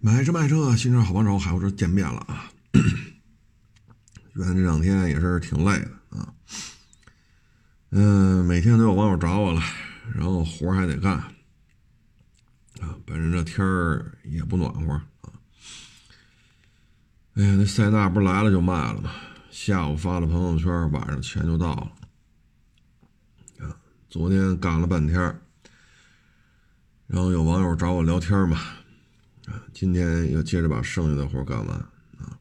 买车卖车，新车好帮手，海沃车见面了啊！原来这两天也是挺累的啊，嗯，每天都有网友找我了，然后活还得干啊，本身这天儿也不暖和啊。哎呀，那塞纳不是来了就卖了吗？下午发了朋友圈，晚上钱就到了啊。昨天干了半天，然后有网友找我聊天嘛。啊，今天又接着把剩下的活干完啊！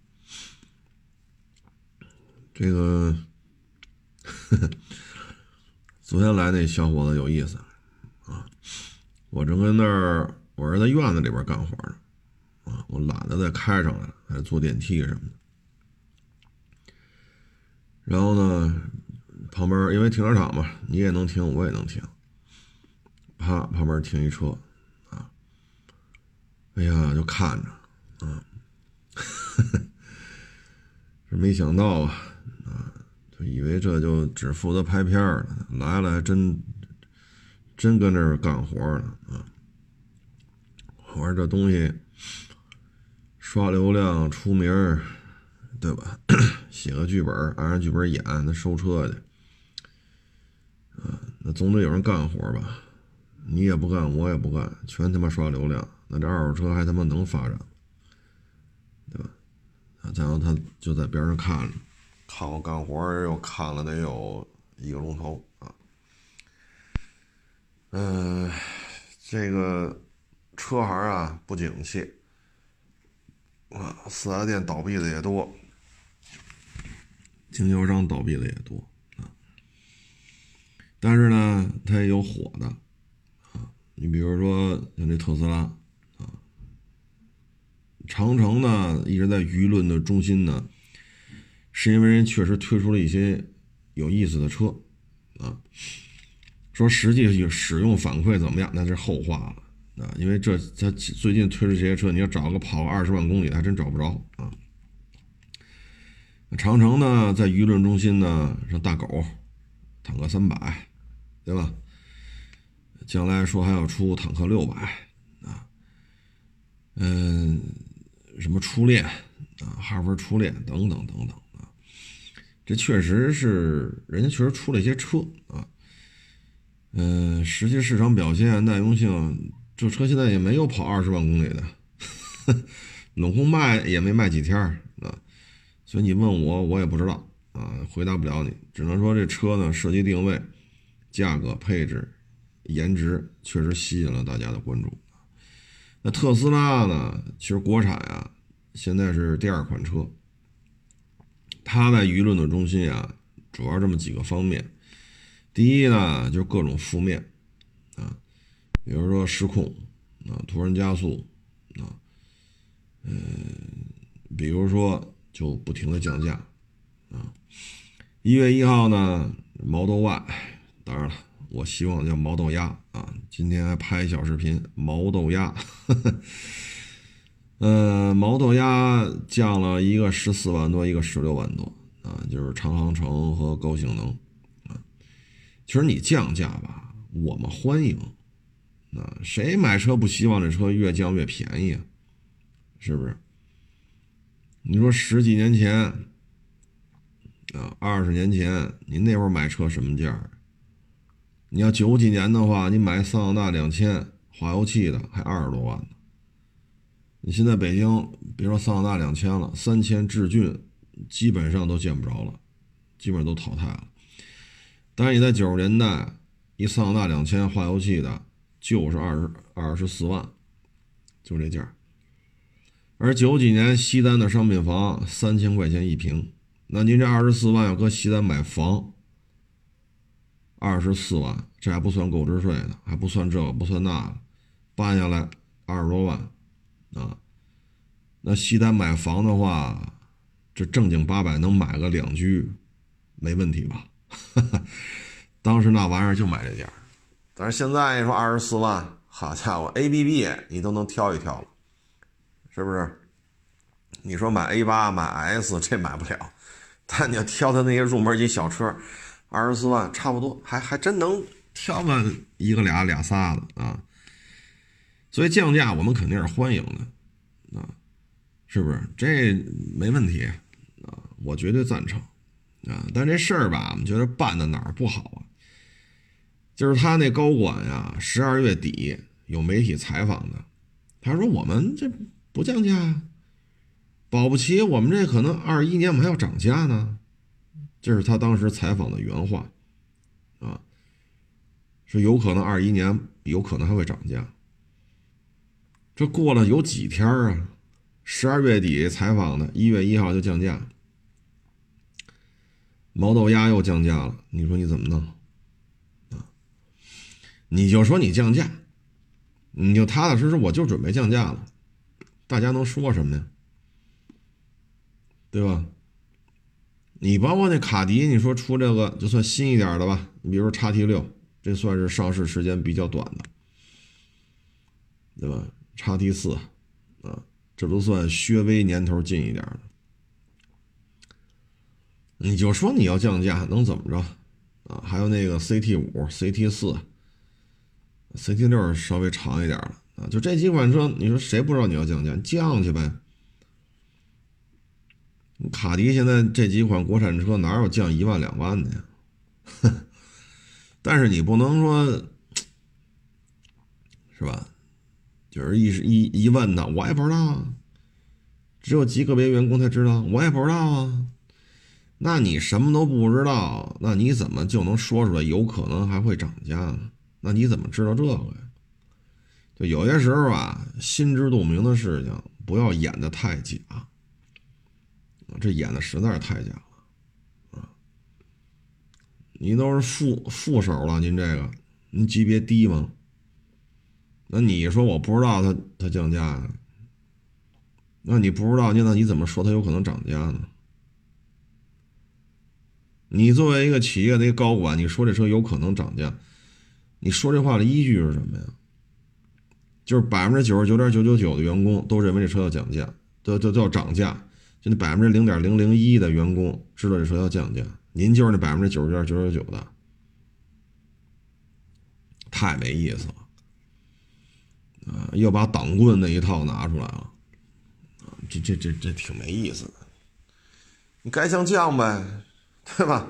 这个，昨天来那小伙子有意思啊！我正跟那儿，我是在院子里边干活呢，啊，我懒得再开上来了，还坐电梯什么的。然后呢，旁边因为停车场嘛，你也能停，我也能停。啪，旁边停一车。哎呀，就看着，啊，这没想到啊，啊，就以为这就只负责拍片儿了，来了还真真跟这儿干活呢，啊，我说这东西刷流量出名儿，对吧？写个剧本，按着剧本演，那收车去，啊，那总得有人干活吧？你也不干，我也不干，全他妈刷流量。那这二手车还他妈能发展，对吧？啊，然后他就在边上看着，看我干活又看了得有一个钟头啊。嗯，这个车行啊不景气啊，四 S 店倒闭的也多，经销商倒闭的也多啊。但是呢，它也有火的啊，你比如说像这特斯拉。长城呢一直在舆论的中心呢，是因为人确实推出了一些有意思的车，啊，说实际使用反馈怎么样那是后话了啊，因为这他最近推出这些车，你要找个跑个二十万公里还真找不着啊。长城呢在舆论中心呢，像大狗，坦克三百，对吧？将来说还要出坦克六百啊，嗯。什么初恋啊，哈弗初恋等等等等啊，这确实是人家确实出了一些车啊，嗯，实际市场表现耐用性，这车现在也没有跑二十万公里的，冷空卖也没卖几天啊，所以你问我我也不知道啊，回答不了你，只能说这车呢设计定位、价格、配置、颜值确实吸引了大家的关注。那特斯拉呢？其实国产啊，现在是第二款车。它在舆论的中心啊，主要这么几个方面。第一呢，就是各种负面啊，比如说失控啊，突然加速啊，嗯，比如说就不停的降价啊。一月一号呢，Model Y，当然了。我希望叫毛豆鸭啊！今天还拍小视频，毛豆鸭，呃，毛豆鸭降了一个十四万多，一个十六万多啊，就是长航程和高性能啊。其实你降价吧，我们欢迎啊，谁买车不希望这车越降越便宜啊？是不是？你说十几年前啊，二十年前，你那会儿买车什么价？你要九几年的话，你买桑塔纳两千化油器的还二十多万呢。你现在北京别说桑塔纳两千了，三千志俊基本上都见不着了，基本上都淘汰了。但是你在九十年代，一桑塔纳两千化油器的就是二十二十四万，就这价。而九几年西单的商品房三千块钱一平，那您这二十四万要搁西单买房？二十四万，这还不算购置税呢，还不算这个，不算那，办下来二十多万，啊，那西单买房的话，这正经八百能买个两居，没问题吧？当时那玩意儿就买这价，但是现在你说二十四万，好家伙，A B B 你都能挑一挑了，是不是？你说买 A 八买 S 这买不了，但你要挑它那些入门级小车。二十四万差不多，还还真能挑个一个俩俩仨的啊！所以降价我们肯定是欢迎的啊，是不是？这没问题啊，我绝对赞成啊。但这事儿吧，我们觉得办的哪儿不好啊？就是他那高管呀，十二月底有媒体采访的，他说我们这不降价，保不齐我们这可能二一年我们还要涨价呢。这是他当时采访的原话啊，说有可能二一年有可能还会涨价。这过了有几天啊？十二月底采访的，一月一号就降价，毛豆鸭又降价了。你说你怎么弄啊？你就说你降价，你就踏踏实实，我就准备降价了，大家能说什么呀？对吧？你包括那卡迪，你说出这个就算新一点的吧，你比如说叉 T 六，这算是上市时间比较短的，对吧？叉 T 四，啊，这都算薛微年头近一点的。你就说你要降价，能怎么着？啊，还有那个 CT 五、CT 四、CT 六稍微长一点了啊，就这几款车，你说谁不知道你要降价？降去呗。卡迪现在这几款国产车哪有降一万两万的呀？但是你不能说，是吧？就是一一一问呢，我也不知道啊，只有极个别员工才知道，我也不知道啊。那你什么都不知道，那你怎么就能说出来有可能还会涨价呢？那你怎么知道这个呀？就有些时候啊，心知肚明的事情，不要演的太假，这演的实在是太假了啊！你都是副副手了，您这个，您级别低吗？那你说我不知道它它降价，那你不知道，那你怎么说它有可能涨价呢？你作为一个企业的一个高管，你说这车有可能涨价，你说这话的依据是什么呀？就是百分之九十九点九九九的员工都认为这车要降价，都都都要涨价，就那百分之零点零零一的员工知道这车要降价，您就是那百分之九十九点九九九的，太没意思了。啊，又把挡棍那一套拿出来了，啊，这这这这挺没意思的。你该降降呗，对吧？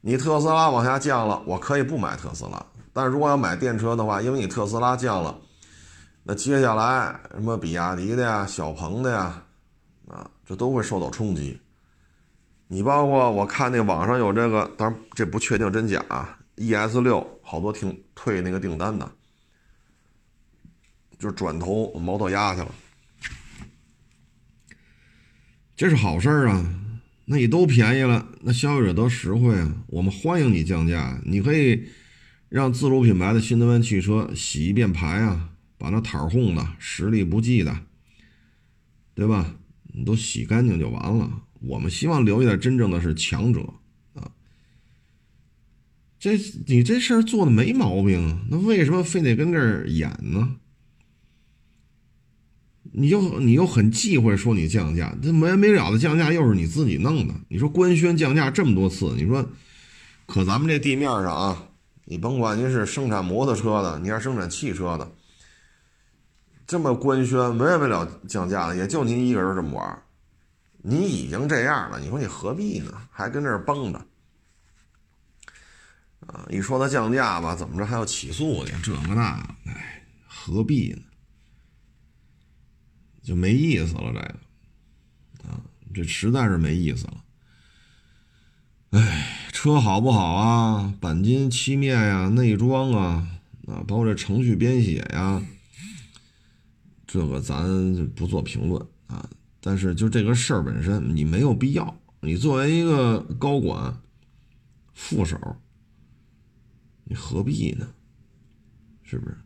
你特斯拉往下降了，我可以不买特斯拉。但是如果要买电车的话，因为你特斯拉降了，那接下来什么比亚迪的呀、小鹏的呀，这都会受到冲击。你包括我看那网上有这个，当然这不确定真假啊。ES 六好多停退那个订单的。就转头毛豆压去了，这是好事儿啊！那你都便宜了，那消费者得实惠啊！我们欢迎你降价，你可以让自主品牌的新能源汽车洗一遍牌啊，把那摊儿的、实力不济的，对吧？你都洗干净就完了。我们希望留下来真正的是强者啊！这你这事儿做的没毛病啊，那为什么非得跟这儿演呢？你又你又很忌讳说你降价，这没完没了的降价又是你自己弄的。你说官宣降价这么多次，你说，可咱们这地面上啊，你甭管您是生产摩托车的，你还是生产汽车的，这么官宣没完没了降价的，也就您一个人这么玩你已经这样了，你说你何必呢？还跟这儿绷着啊？一说他降价吧，怎么着还要起诉去，这个那，哎，何必呢？就没意思了，这个啊，这实在是没意思了。哎，车好不好啊？钣金漆面呀，内装啊，啊，包括这程序编写呀，这个咱不做评论啊。但是就这个事儿本身，你没有必要。你作为一个高管、副手，你何必呢？是不是？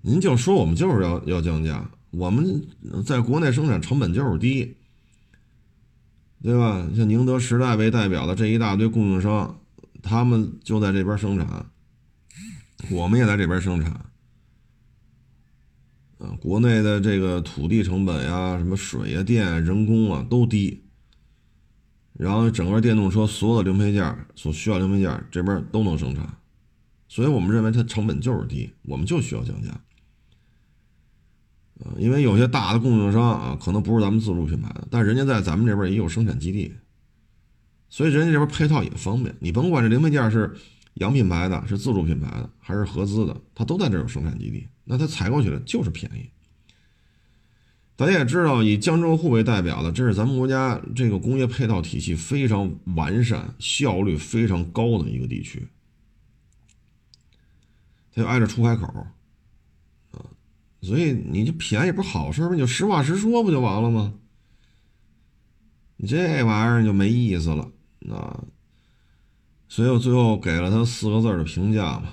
您就说我们就是要要降价。我们在国内生产成本就是低，对吧？像宁德时代为代表的这一大堆供应商，他们就在这边生产，我们也在这边生产。啊，国内的这个土地成本呀、什么水呀、电、人工啊都低，然后整个电动车所有的零配件所需要零配件这边都能生产，所以我们认为它成本就是低，我们就需要降价。啊，因为有些大的供应商啊，可能不是咱们自主品牌的，但人家在咱们这边也有生产基地，所以人家这边配套也方便。你甭管这零配件是洋品牌的、是自主品牌的还是合资的，它都在这有生产基地，那它采购起来就是便宜。大家也知道，以江浙沪为代表的，这是咱们国家这个工业配套体系非常完善、效率非常高的一个地区。它就挨着出海口，啊，所以你就便宜不是好事吗？你就实话实说不就完了吗？你这玩意儿就没意思了，啊，所以我最后给了他四个字的评价嘛，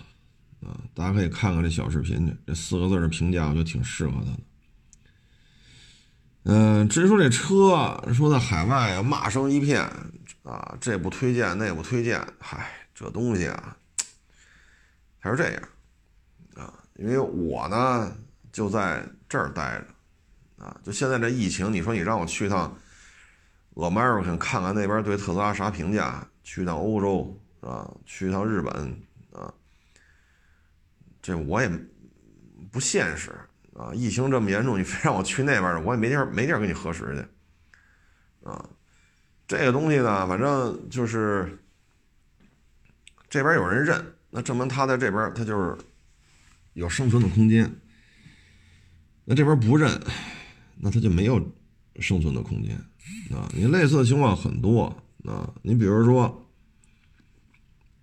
啊，大家可以看看这小视频去，这四个字的评价我觉得挺适合他的。嗯，至于说这车，说在海外啊骂声一片啊，这不推荐那不推荐，嗨，这东西啊，还是这样啊，因为我呢就在这儿待着啊，就现在这疫情，你说你让我去趟 American 看看那边对特斯拉啥评价，去趟欧洲啊，去一趟日本啊，这我也不现实。啊，疫情这么严重，你非让我去那边，我也没地儿没地儿跟你核实去。啊，这个东西呢，反正就是这边有人认，那证明他在这边他就是有生存的空间。那这边不认，那他就没有生存的空间。啊，你类似的情况很多啊，你比如说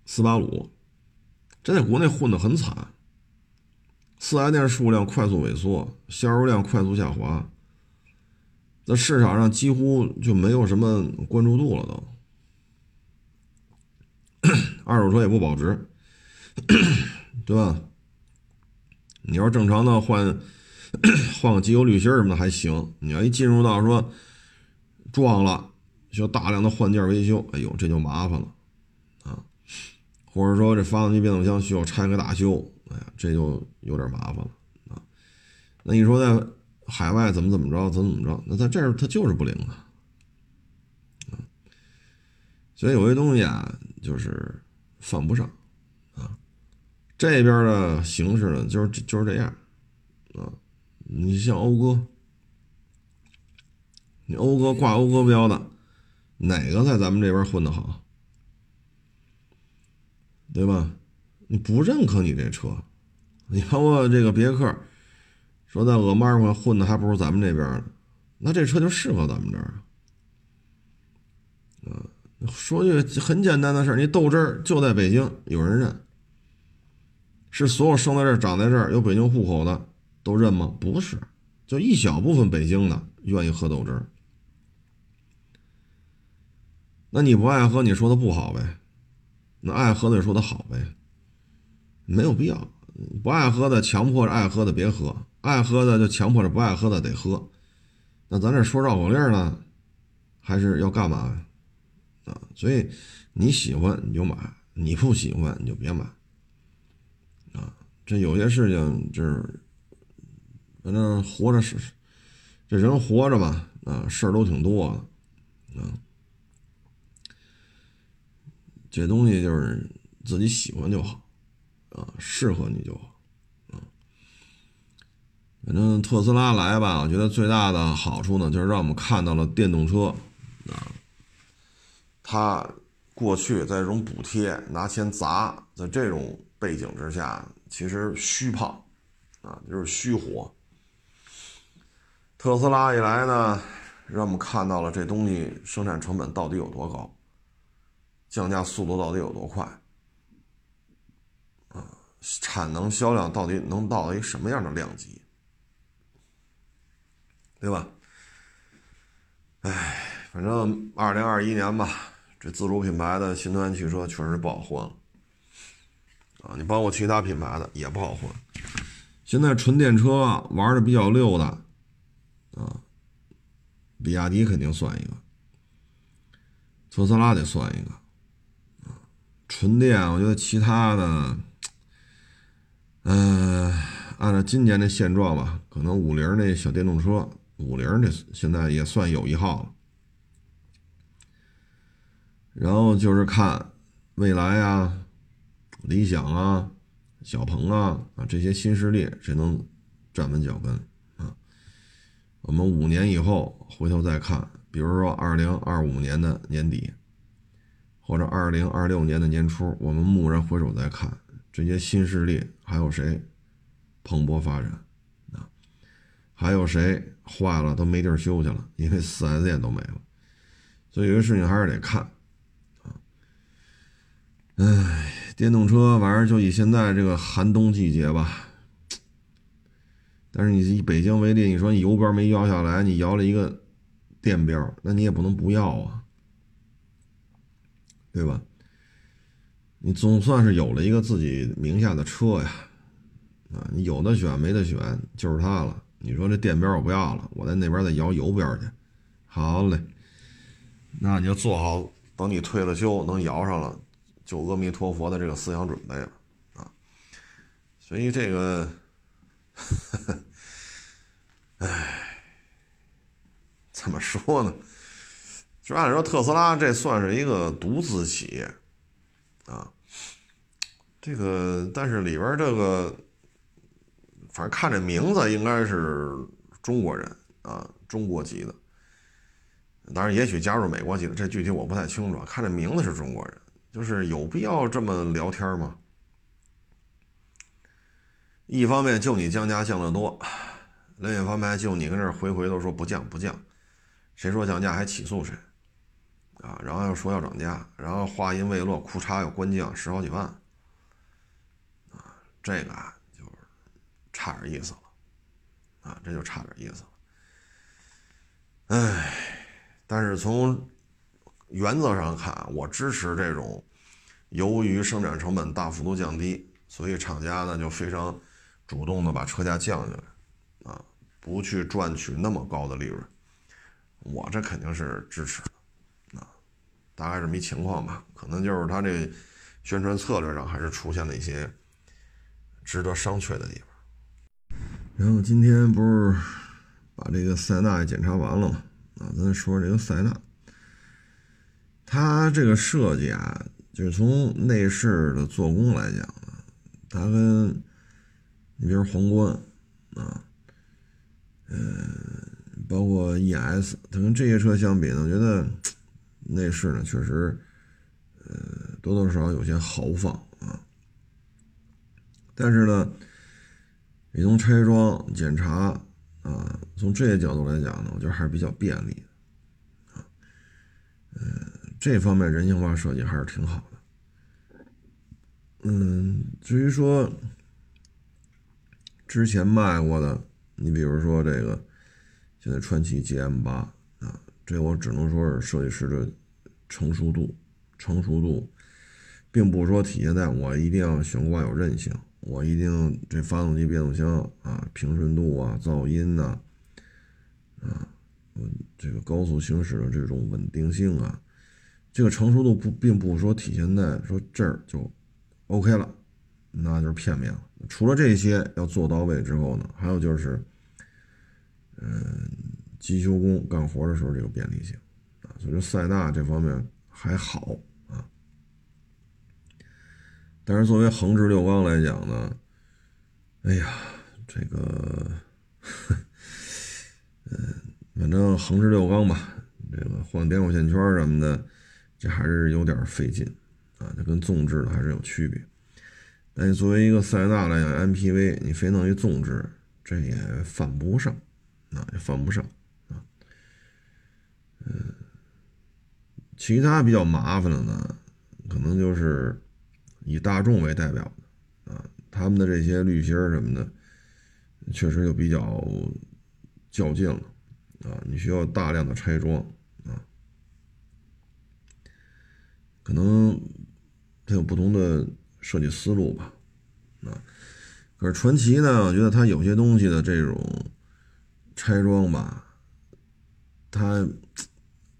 斯巴鲁，这在国内混得很惨。四 S 店数量快速萎缩，销售量快速下滑，在市场上几乎就没有什么关注度了，都。二手车也不保值，对吧？你要正常的换换个机油滤芯什么的还行，你要一进入到说撞了需要大量的换件维修，哎呦，这就麻烦了！或者说这发动机变速箱需要拆个大修。哎呀，这就有点麻烦了啊！那你说在海外怎么怎么着，怎么怎么着？那在这儿它就是不灵啊！啊，所以有些东西啊，就是犯不上啊。这边的形式呢，就是就是这样啊。你像讴歌，你讴歌挂讴歌标的，哪个在咱们这边混得好？对吧？你不认可你这车，你包括这个别克，说在俄马尔混的还不如咱们这边呢，那这车就适合咱们这儿啊。说句很简单的事儿，你豆汁儿就在北京有人认，是所有生在这儿、长在这儿、有北京户口的都认吗？不是，就一小部分北京的愿意喝豆汁儿。那你不爱喝，你说它不好呗？那爱喝的就说它好呗？没有必要，不爱喝的强迫着爱喝的别喝，爱喝的就强迫着不爱喝的得喝。那咱这说绕口令呢，还是要干嘛？啊，所以你喜欢你就买，你不喜欢你就别买。啊，这有些事情就是，反正活着是，这人活着吧，啊，事儿都挺多的，啊，这东西就是自己喜欢就好。啊，适合你就好，啊，反正特斯拉来吧，我觉得最大的好处呢，就是让我们看到了电动车，啊，它过去在这种补贴拿钱砸，在这种背景之下，其实虚胖，啊，就是虚火。特斯拉一来呢，让我们看到了这东西生产成本到底有多高，降价速度到底有多快。啊产能销量到底能到一什么样的量级，对吧？哎，反正二零二一年吧，这自主品牌的新能源汽车确实不好混了啊！你包括其他品牌的也不好混。现在纯电车玩的比较溜的啊，比亚迪肯定算一个，特斯拉得算一个。纯电，我觉得其他的。嗯，按照今年的现状吧，可能五菱那小电动车，五菱这现在也算有一号了。然后就是看未来啊、理想啊、小鹏啊啊这些新势力谁能站稳脚跟啊？我们五年以后回头再看，比如说二零二五年的年底，或者二零二六年的年初，我们蓦然回首再看，这些新势力还有谁蓬勃发展啊？还有谁坏了都没地儿修去了，因为四 S 店都没了。所以有些事情还是得看啊。哎，电动车反正就以现在这个寒冬季节吧。但是你以北京为例，你说你油标没摇下来，你摇了一个电标，那你也不能不要啊，对吧？你总算是有了一个自己名下的车呀，啊，你有的选没得选，就是它了。你说这电标我不要了，我在那边再摇油边去，好嘞。那你就做好，等你退了休能摇上了，就阿弥陀佛的这个思想准备了啊。所以这个，唉，怎么说呢？就按说特斯拉这算是一个独资企业啊，这个但是里边这个，反正看这名字应该是中国人啊，中国籍的。当然，也许加入美国籍的，这具体我不太清楚。看这名字是中国人，就是有必要这么聊天吗？一方面就你降价降得多，另一方面就你跟这回回都说不降不降，谁说降价还起诉谁啊？然后又说要涨价，然后话音未落，裤衩又关降十好几万啊！这个啊，就是差点意思了啊，这就差点意思了。哎。但是从原则上看，我支持这种由于生产成本大幅度降低，所以厂家呢就非常主动的把车价降下来，啊，不去赚取那么高的利润，我这肯定是支持，大概这么一情况吧，可能就是他这宣传策略上还是出现了一些值得商榷的地方。然后今天不是把这个塞纳检查完了吗？啊，咱说说这个塞纳，它这个设计啊，就是从内饰的做工来讲呢，它跟你比如皇冠啊，呃，包括 ES，它跟这些车相比呢，我觉得内饰呢确实，呃，多多少少有些豪放啊。但是呢，你从拆装检查。啊，从这些角度来讲呢，我觉得还是比较便利的，啊，嗯，这方面人性化设计还是挺好的。嗯，至于说之前卖过的，你比如说这个现在川崎 GM 八，这我只能说是设计师的成熟度，成熟度，并不是说体现在我一定要悬挂有韧性。我一定这发动机、变速箱啊，平顺度啊，噪音呐，啊，这个高速行驶的这种稳定性啊，这个成熟度不，并不是说体现在说这儿就 OK 了，那就是片面了。除了这些要做到位之后呢，还有就是，嗯，机修工干活的时候这个便利性啊，所以说塞纳这方面还好啊。但是作为横置六缸来讲呢，哎呀，这个，嗯，反正横置六缸吧，这个换点火线圈什么的，这还是有点费劲啊，这跟纵置的还是有区别。但你作为一个塞纳来讲，MPV，你非弄一纵置，这也犯不上啊，也犯不上。嗯，其他比较麻烦的呢，可能就是。以大众为代表的啊，他们的这些滤芯什么的，确实就比较较劲了啊，你需要大量的拆装啊，可能它有不同的设计思路吧啊，可是传奇呢，我觉得它有些东西的这种拆装吧，它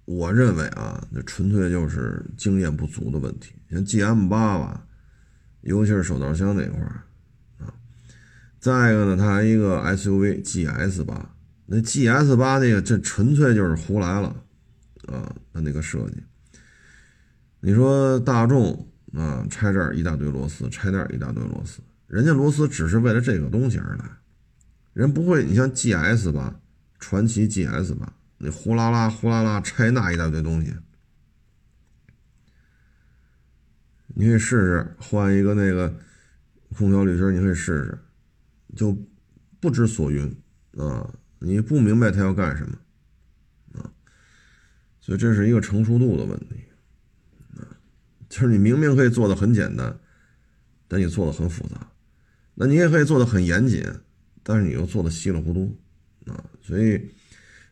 我认为啊，那纯粹就是经验不足的问题，像 GM 八吧。尤其是手套箱那块儿啊，再一个呢，它还一个 SUV GS 八，那 GS 八那个这纯粹就是胡来了啊，它那个设计。你说大众啊，拆这儿一大堆螺丝，拆那儿一大堆螺丝，人家螺丝只是为了这个东西而来，人不会。你像 GS 八，传奇 GS 八，你呼啦啦呼啦啦拆那一大堆东西，你可以试试换一个那个空调滤芯，你可以试试，就不知所云啊，你不明白他要干什么啊，所以这是一个成熟度的问题啊，就是你明明可以做的很简单，但你做的很复杂，那你也可以做的很严谨，但是你又做的稀里糊涂。啊，所以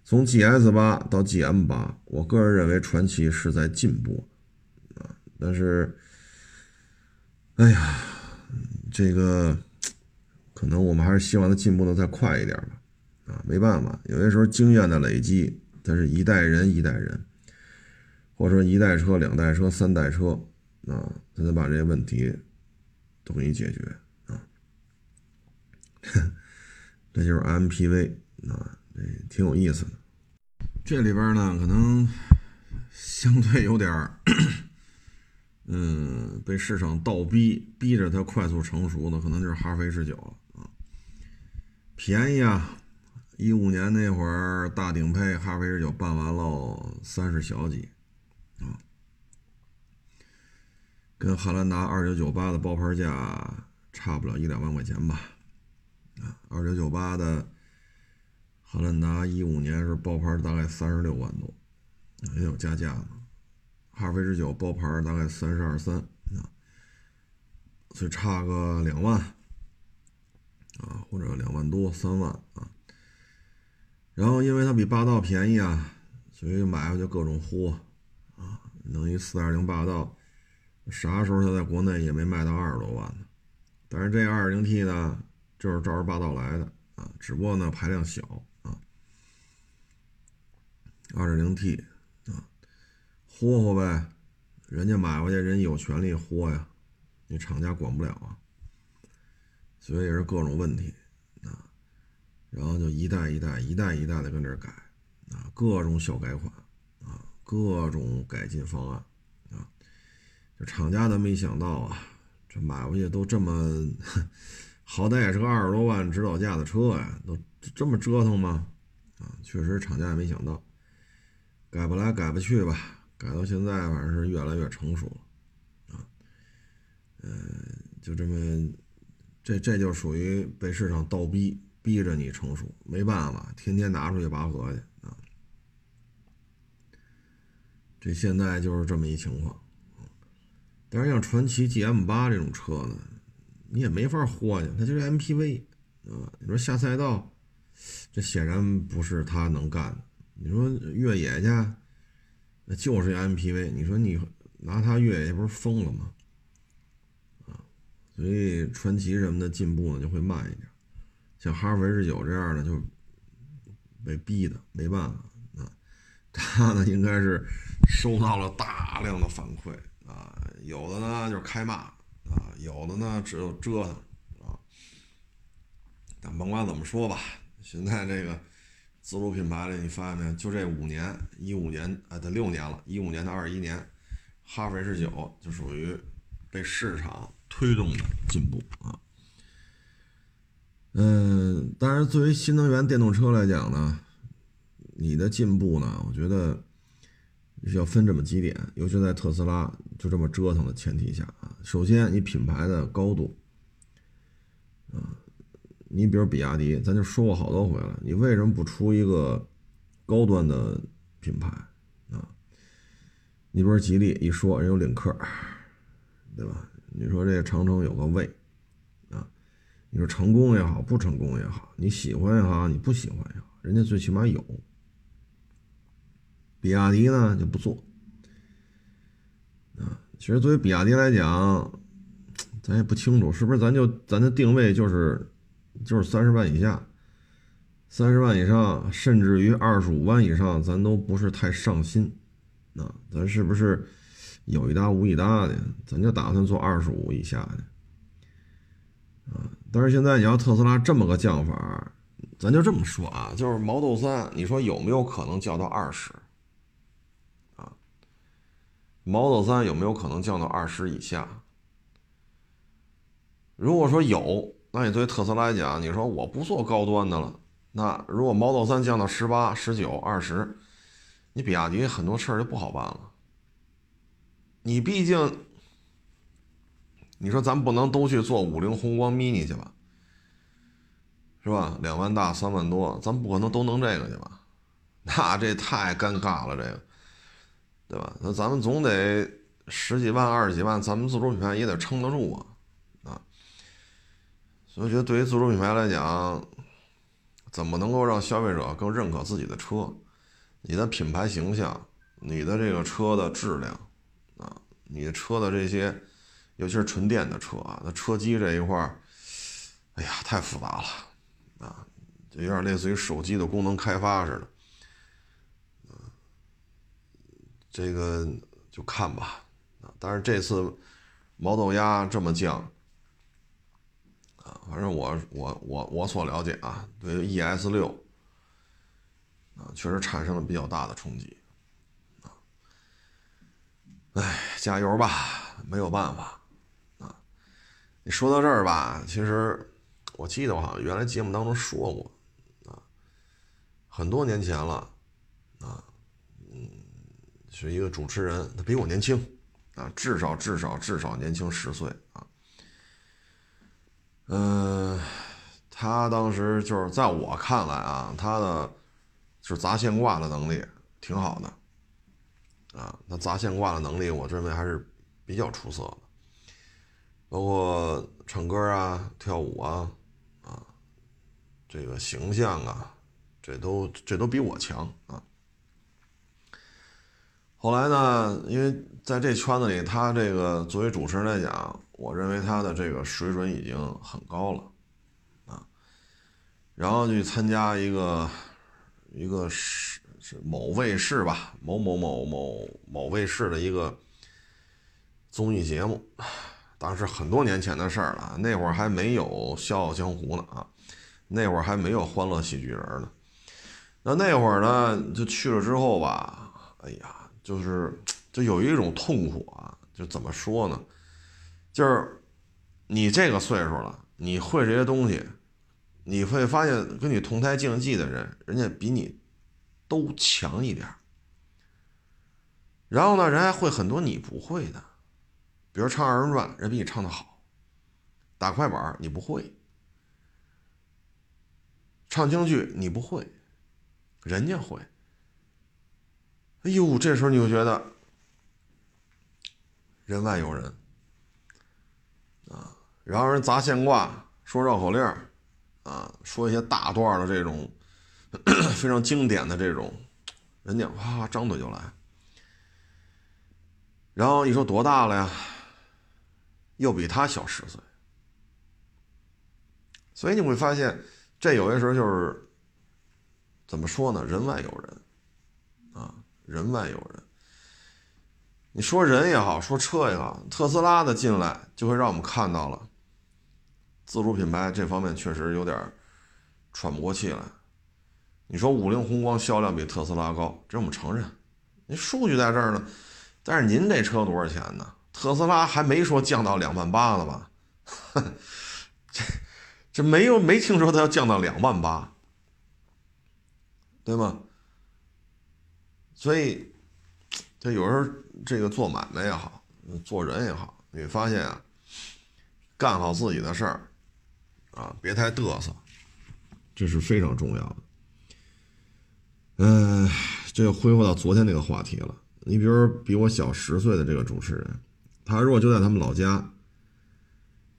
从 GS 八到 GM 八，我个人认为传奇是在进步啊。但是，哎呀，这个可能我们还是希望它进步的再快一点吧。啊，没办法，有些时候经验的累积，它是一代人一代人，或者说一代车、两代车、三代车啊，才能把这些问题都给你解决啊。这就是 MPV。啊，哎挺有意思的。这里边呢，可能相对有点儿，嗯，被市场倒逼，逼着它快速成熟的，可能就是哈弗 H 九了啊。便宜啊！一五年那会儿大顶配哈弗 H 九办完了三十小几啊，跟汉兰达二九九八的包牌价差不了一两万块钱吧？啊，二九九八的。汉兰达一五年是包牌大概三十六万多，也有加价嘛。哈弗 H 九包牌大概三十二三啊，所以差个两万啊，或者两万多三万啊。然后因为它比霸道便宜啊，所以买回去各种豁啊，弄一四点零霸道，啥时候它在国内也没卖到二十多万呢。但是这二点零 T 呢，就是照着霸道来的啊，只不过呢排量小。二点零 T 啊，豁豁呗，人家买回去，人有权利豁呀，你厂家管不了啊，所以也是各种问题啊，然后就一代一代、一代一代的跟这改啊，各种小改款啊，各种改进方案啊，这厂家都没想到啊，这买回去都这么，好歹也是个二十多万指导价的车呀，都这么折腾吗？啊，确实厂家也没想到。改不来，改不去吧。改到现在，反正是越来越成熟了，啊，嗯，就这么，这这就属于被市场倒逼，逼着你成熟，没办法，天天拿出去拔河去啊。这现在就是这么一情况，但是像传祺 GM 八这种车呢，你也没法豁去，它就是 MPV，啊，你说下赛道，这显然不是他能干的。你说越野去，那就是 MPV。你说你拿它越野，不是疯了吗？啊，所以传奇什么的进步呢就会慢一点。像哈弗 H 九这样的就被逼的没办法啊。他呢应该是收到了大量的反馈啊，有的呢就是开骂啊，有的呢只有折腾啊。但甭管怎么说吧，现在这个。自主品牌里，你发现没？就这五年，一五年啊，得六年了，一五年到二一年，哈弗 H 九就属于被市场推动的进步啊。嗯，当然，作为新能源电动车来讲呢，你的进步呢，我觉得要分这么几点，尤其在特斯拉就这么折腾的前提下啊。首先，你品牌的高度啊。你比如比亚迪，咱就说过好多回了，你为什么不出一个高端的品牌啊？你比如吉利一说人有领克，对吧？你说这长城有个魏啊，你说成功也好，不成功也好，你喜欢也好，你不喜欢也好，人家最起码有。比亚迪呢就不做啊。其实作为比亚迪来讲，咱也不清楚是不是咱就咱的定位就是。就是三十万以下，三十万以上，甚至于二十五万以上，咱都不是太上心。啊，咱是不是有一搭无一搭的？咱就打算做二十五以下的。啊，但是现在你要特斯拉这么个降法，咱就这么说啊，就是 Model 三，你说有没有可能降到二十？啊，Model 三有没有可能降到二十以下？如果说有。那你对特斯拉来讲，你说我不做高端的了，那如果 Model 3降到十八、十九、二十，你比亚迪很多事儿就不好办了。你毕竟，你说咱不能都去做五菱宏光 mini 去吧？是吧？两万大三万多，咱不可能都弄这个去吧？那这太尴尬了，这个，对吧？那咱们总得十几万、二十几万，咱们自主品牌也得撑得住，啊！所以觉得，对于自主品牌来讲，怎么能够让消费者更认可自己的车？你的品牌形象，你的这个车的质量，啊，你的车的这些，尤其是纯电的车啊，那车机这一块儿，哎呀，太复杂了，啊，就有点类似于手机的功能开发似的。这个就看吧，啊，但是这次毛豆鸭这么降，啊，反正我我我我所了解啊，对 ES 六，啊，确实产生了比较大的冲击，啊，哎，加油吧，没有办法，啊，你说到这儿吧，其实我记得我好像原来节目当中说过，啊，很多年前了啊，嗯。是一个主持人，他比我年轻，啊，至少至少至少年轻十岁嗯，他当时就是在我看来啊，他的就是砸线挂的能力挺好的，啊，他砸线挂的能力，我认为还是比较出色的，包括唱歌啊、跳舞啊，啊，这个形象啊，这都这都比我强啊。后来呢？因为在这圈子里，他这个作为主持人来讲，我认为他的这个水准已经很高了，啊，然后去参加一个一个是是某卫视吧，某某某某某卫视的一个综艺节目，当时很多年前的事儿了，那会儿还没有《笑傲江湖》呢啊，那会儿还没有《欢乐喜剧人》呢，那那会儿呢，就去了之后吧，哎呀。就是，就有一种痛苦啊，就怎么说呢？就是你这个岁数了，你会这些东西，你会发现跟你同台竞技的人，人家比你都强一点。然后呢，人还会很多你不会的，比如唱二人转，人比你唱的好；打快板你不会；唱京剧你不会，人家会。哎呦，这时候你就觉得人外有人，然后人砸线挂，说绕口令啊，说一些大段的这种 非常经典的这种，人家哇张嘴就来。然后一说多大了呀？又比他小十岁，所以你会发现，这有些时候就是怎么说呢？人外有人啊。人外有人，你说人也好，说车也好，特斯拉的进来就会让我们看到了自主品牌这方面确实有点喘不过气来。你说五菱宏光销量比特斯拉高，这我们承认，你数据在这儿呢。但是您这车多少钱呢？特斯拉还没说降到两万八呢吧？这这没有没听说它要降到两万八，对吗？所以，这有时候这个做买卖也好，做人也好，你发现啊，干好自己的事儿，啊，别太嘚瑟，这是非常重要的。嗯，这又恢复到昨天那个话题了。你比如比我小十岁的这个主持人，他如果就在他们老家，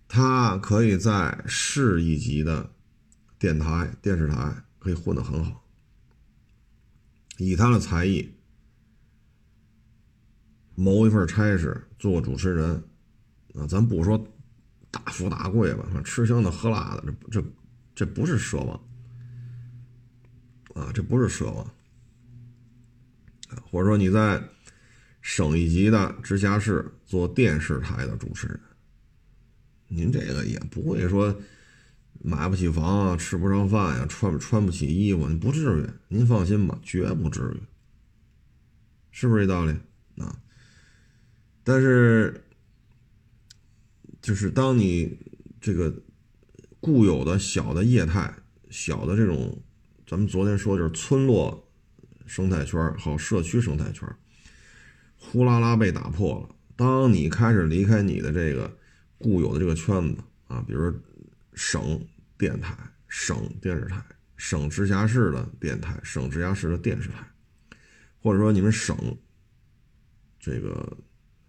他可以在市一级的电台、电视台可以混得很好。以他的才艺，谋一份差事，做个主持人，啊，咱不说大富大贵吧，吃香的喝辣的，这这这不是奢望，啊，这不是奢望，或者说你在省一级的直辖市做电视台的主持人，您这个也不会说。买不起房啊，吃不上饭呀，穿穿不起衣服，你不至于，您放心吧，绝不至于，是不是这道理啊？但是，就是当你这个固有的小的业态、小的这种咱们昨天说就是村落生态圈和社区生态圈，呼啦啦被打破了。当你开始离开你的这个固有的这个圈子啊，比如省电台、省电视台、省直辖市的电台、省直辖市的电视台，或者说你们省这个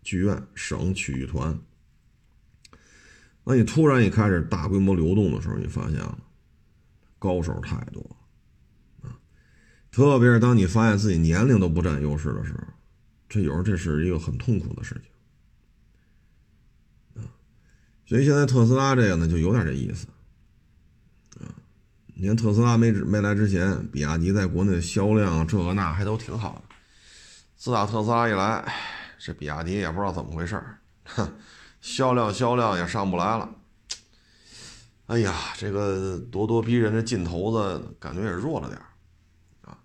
剧院、省曲艺团。那你突然一开始大规模流动的时候，你发现了高手太多啊！特别是当你发现自己年龄都不占优势的时候，这有时候这是一个很痛苦的事情啊！所以现在特斯拉这个呢，就有点这意思啊！你看特斯拉没没来之前，比亚迪在国内的销量这个那还都挺好的。自打特斯拉一来，这比亚迪也不知道怎么回事，哼。销量销量也上不来了，哎呀，这个咄咄逼人的劲头子感觉也弱了点啊。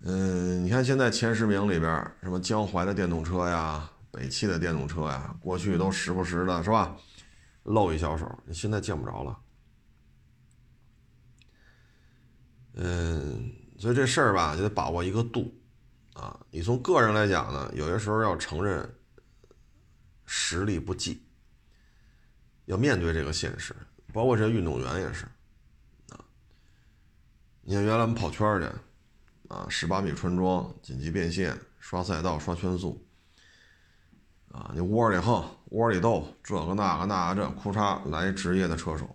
嗯，你看现在前十名里边，什么江淮的电动车呀、北汽的电动车呀，过去都时不时的是吧，露一小手，你现在见不着了。嗯，所以这事儿吧，就得把握一个度啊。你从个人来讲呢，有些时候要承认。实力不济，要面对这个现实，包括这些运动员也是，啊，你看原来我们跑圈去，啊，十八米穿桩、紧急变线、刷赛道、刷圈速，啊，你窝里横、窝里斗，这个那个那个这，裤衩来职业的车手，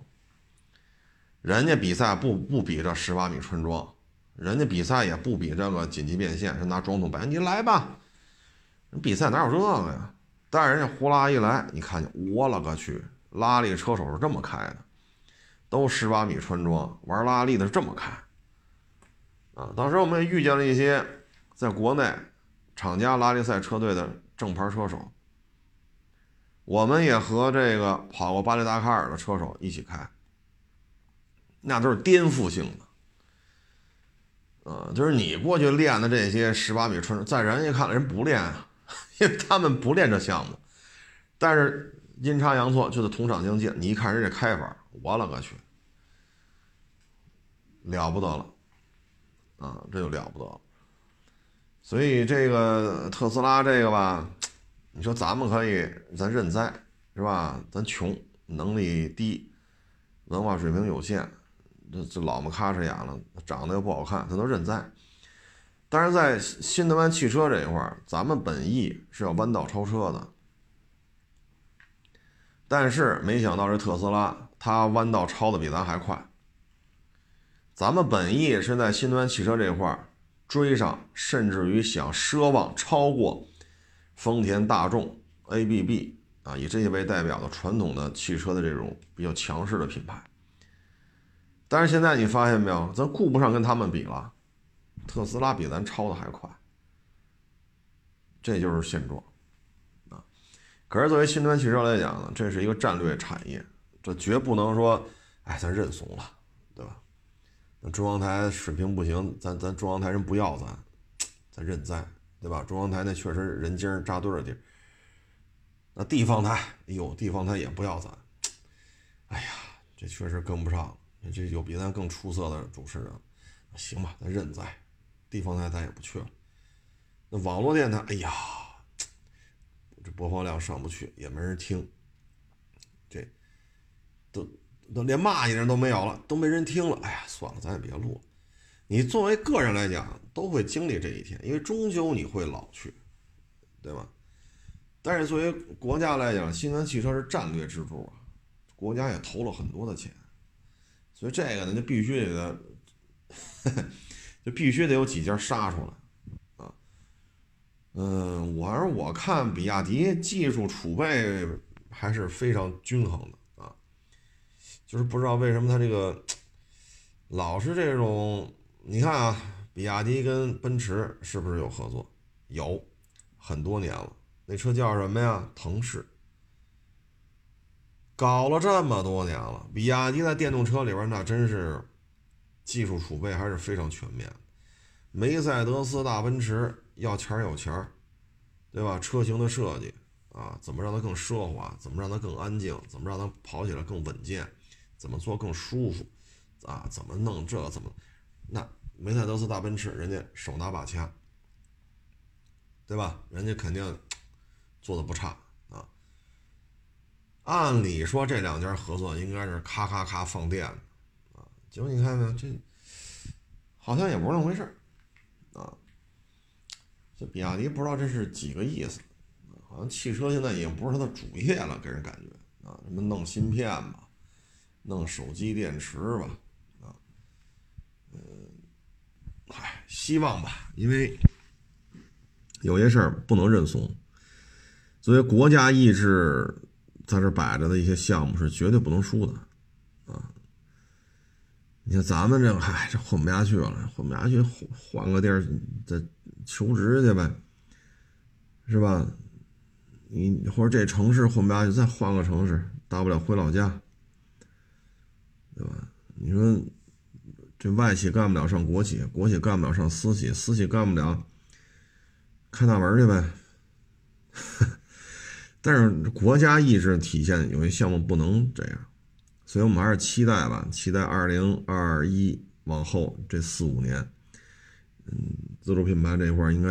人家比赛不不比这十八米穿桩，人家比赛也不比这个紧急变线，是拿桩桶摆，你来吧，比赛哪有这个呀？但是人家呼啦一来，你看见，我勒个去，拉力车手是这么开的，都十八米穿桩，玩拉力的是这么开，啊，当时我们也遇见了一些在国内厂家拉力赛车队的正牌车手，我们也和这个跑过巴黎达喀尔的车手一起开，那都是颠覆性的，啊，就是你过去练的这些十八米穿，在人家看来人不练啊。因为 他们不练这项目，但是阴差阳错就得同场竞技。你一看人家开法，我勒个去，了不得了，啊，这就了不得了。所以这个特斯拉这个吧，你说咱们可以咱认栽是吧？咱穷，能力低，文化水平有限，这这老么咔哧眼了，长得又不好看，咱都认栽。但是在新能源汽车这一块儿，咱们本意是要弯道超车的，但是没想到这特斯拉它弯道超的比咱还快。咱们本意是在新能源汽车这块儿追上，甚至于想奢望超过丰田、大众、ABB 啊，以这些为代表的传统的汽车的这种比较强势的品牌。但是现在你发现没有，咱顾不上跟他们比了。特斯拉比咱超的还快，这就是现状啊！可是作为新能源汽车来讲呢，这是一个战略产业，这绝不能说，哎，咱认怂了，对吧？那中央台水平不行，咱咱中央台人不要咱，咱认栽，对吧？中央台那确实人精扎堆的地儿，那地方台，哎呦，地方台也不要咱，哎呀，这确实跟不上，这有比咱更出色的主持人，行吧，咱认栽。地方台咱也不去了，那网络电台，哎呀，这播放量上不去，也没人听，这都都连骂你的人都没有了，都没人听了，哎呀，算了，咱也别录了。你作为个人来讲，都会经历这一天，因为终究你会老去，对吧？但是作为国家来讲，新能源汽车是战略支柱啊，国家也投了很多的钱，所以这个呢，就必须得。就必须得有几家杀出来，啊，嗯，我是我看比亚迪技术储备还是非常均衡的啊，就是不知道为什么它这个老是这种，你看啊，比亚迪跟奔驰是不是有合作？有，很多年了，那车叫什么呀？腾势，搞了这么多年了，比亚迪在电动车里边那真是。技术储备还是非常全面梅赛德斯大奔驰要钱有钱儿对吧？车型的设计啊，怎么让它更奢华？怎么让它更安静？怎么让它跑起来更稳健？怎么做更舒服？啊，怎么弄这？怎么那梅赛德斯大奔驰人家手拿把掐，对吧？人家肯定 做的不差啊。按理说这两家合作应该是咔咔咔放电，结果你看看这好像也不是那么回事啊。这比亚迪不知道这是几个意思，好像汽车现在已经不是它的主业了，给人感觉啊，什么弄芯片吧，弄手机电池吧，啊，嗯，唉，希望吧，因为有些事儿不能认怂，作为国家意志在这摆着的一些项目是绝对不能输的，你看咱们这个，嗨，这混不下去了，混不下去，换换个地儿再。求职去呗，是吧？你或者这城市混不下去，再换个城市，大不了回老家，对吧？你说这外企干不了上国企，国企干不了上私企，私企干不了开大门去呗。但是国家意志体现，有些项目不能这样，所以我们还是期待吧，期待二零二一往后这四五年。嗯，自主品牌这一块应该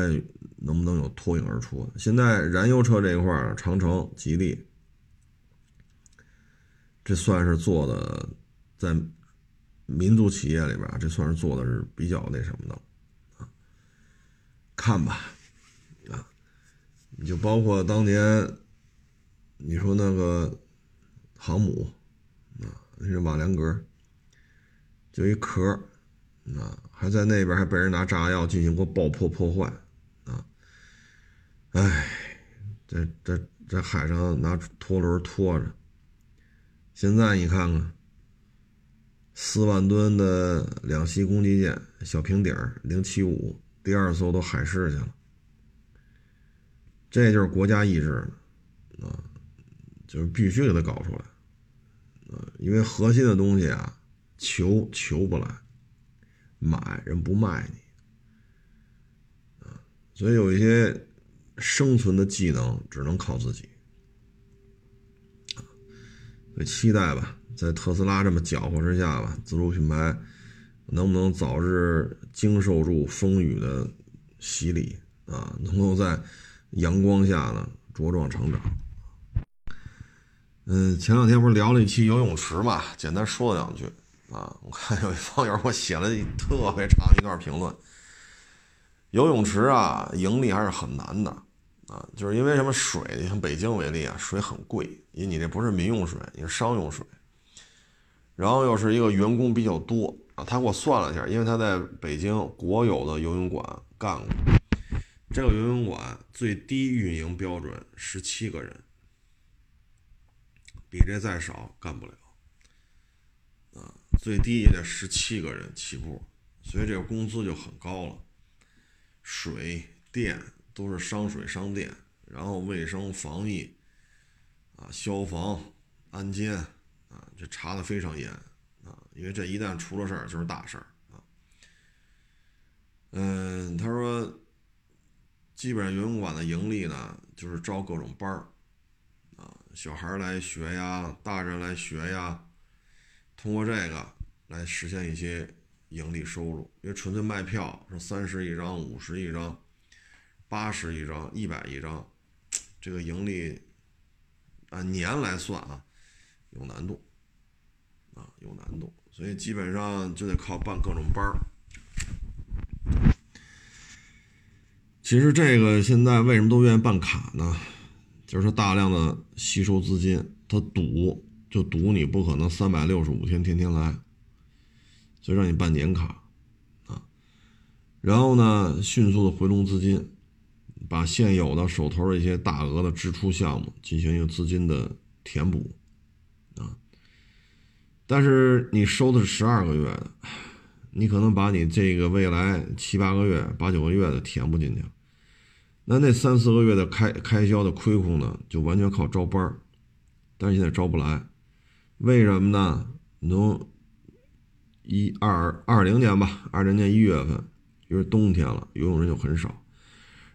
能不能有脱颖而出？现在燃油车这一块长城、吉利，这算是做的在民族企业里边，这算是做的是比较那什么的啊。看吧，啊，你就包括当年你说那个航母，那是瓦良格，就一壳啊。还在那边还被人拿炸药进行过爆破破坏，啊，哎，在在在海上拿拖轮拖着。现在你看看，四万吨的两栖攻击舰小平底儿零七五，第二艘都海试去了，这就是国家意志啊，就是必须给它搞出来，啊，因为核心的东西啊，求求不来。买人不卖你，啊，所以有一些生存的技能只能靠自己，啊，所以期待吧，在特斯拉这么搅和之下吧，自主品牌能不能早日经受住风雨的洗礼啊？能够在阳光下呢茁壮成长。嗯，前两天不是聊了一期游泳池嘛，简单说了两句。啊，我看有一网友我写了特别长一段评论。游泳池啊，盈利还是很难的啊，就是因为什么水，像北京为例啊，水很贵，因为你这不是民用水，你是商用水。然后又是一个员工比较多啊，他给我算了一下，因为他在北京国有的游泳馆干过，这个游泳馆最低运营标准十七个人，比这再少干不了。啊最低也得十七个人起步，所以这个工资就很高了。水电都是商水商电，然后卫生防疫啊、消防、安监啊，这查的非常严啊，因为这一旦出了事儿就是大事儿啊。嗯，他说，基本上游泳馆的盈利呢，就是招各种班儿，小孩来学呀，大人来学呀。通过这个来实现一些盈利收入，因为纯粹卖票是三十一张、五十一张、八十一张、一百一张，这个盈利按年来算啊，有难度啊，有难度，所以基本上就得靠办各种班儿。其实这个现在为什么都愿意办卡呢？就是大量的吸收资金，他赌。就赌你不可能三百六十五天天天来，所以让你办年卡，啊，然后呢，迅速的回笼资金，把现有的手头的一些大额的支出项目进行一个资金的填补，啊，但是你收的是十二个月的，你可能把你这个未来七八个月、八九个月的填不进去，那那三四个月的开开销的亏空呢，就完全靠招班儿，但是现在招不来。为什么呢？从一二二零年吧，二零年一月份，因为冬天了，游泳人就很少，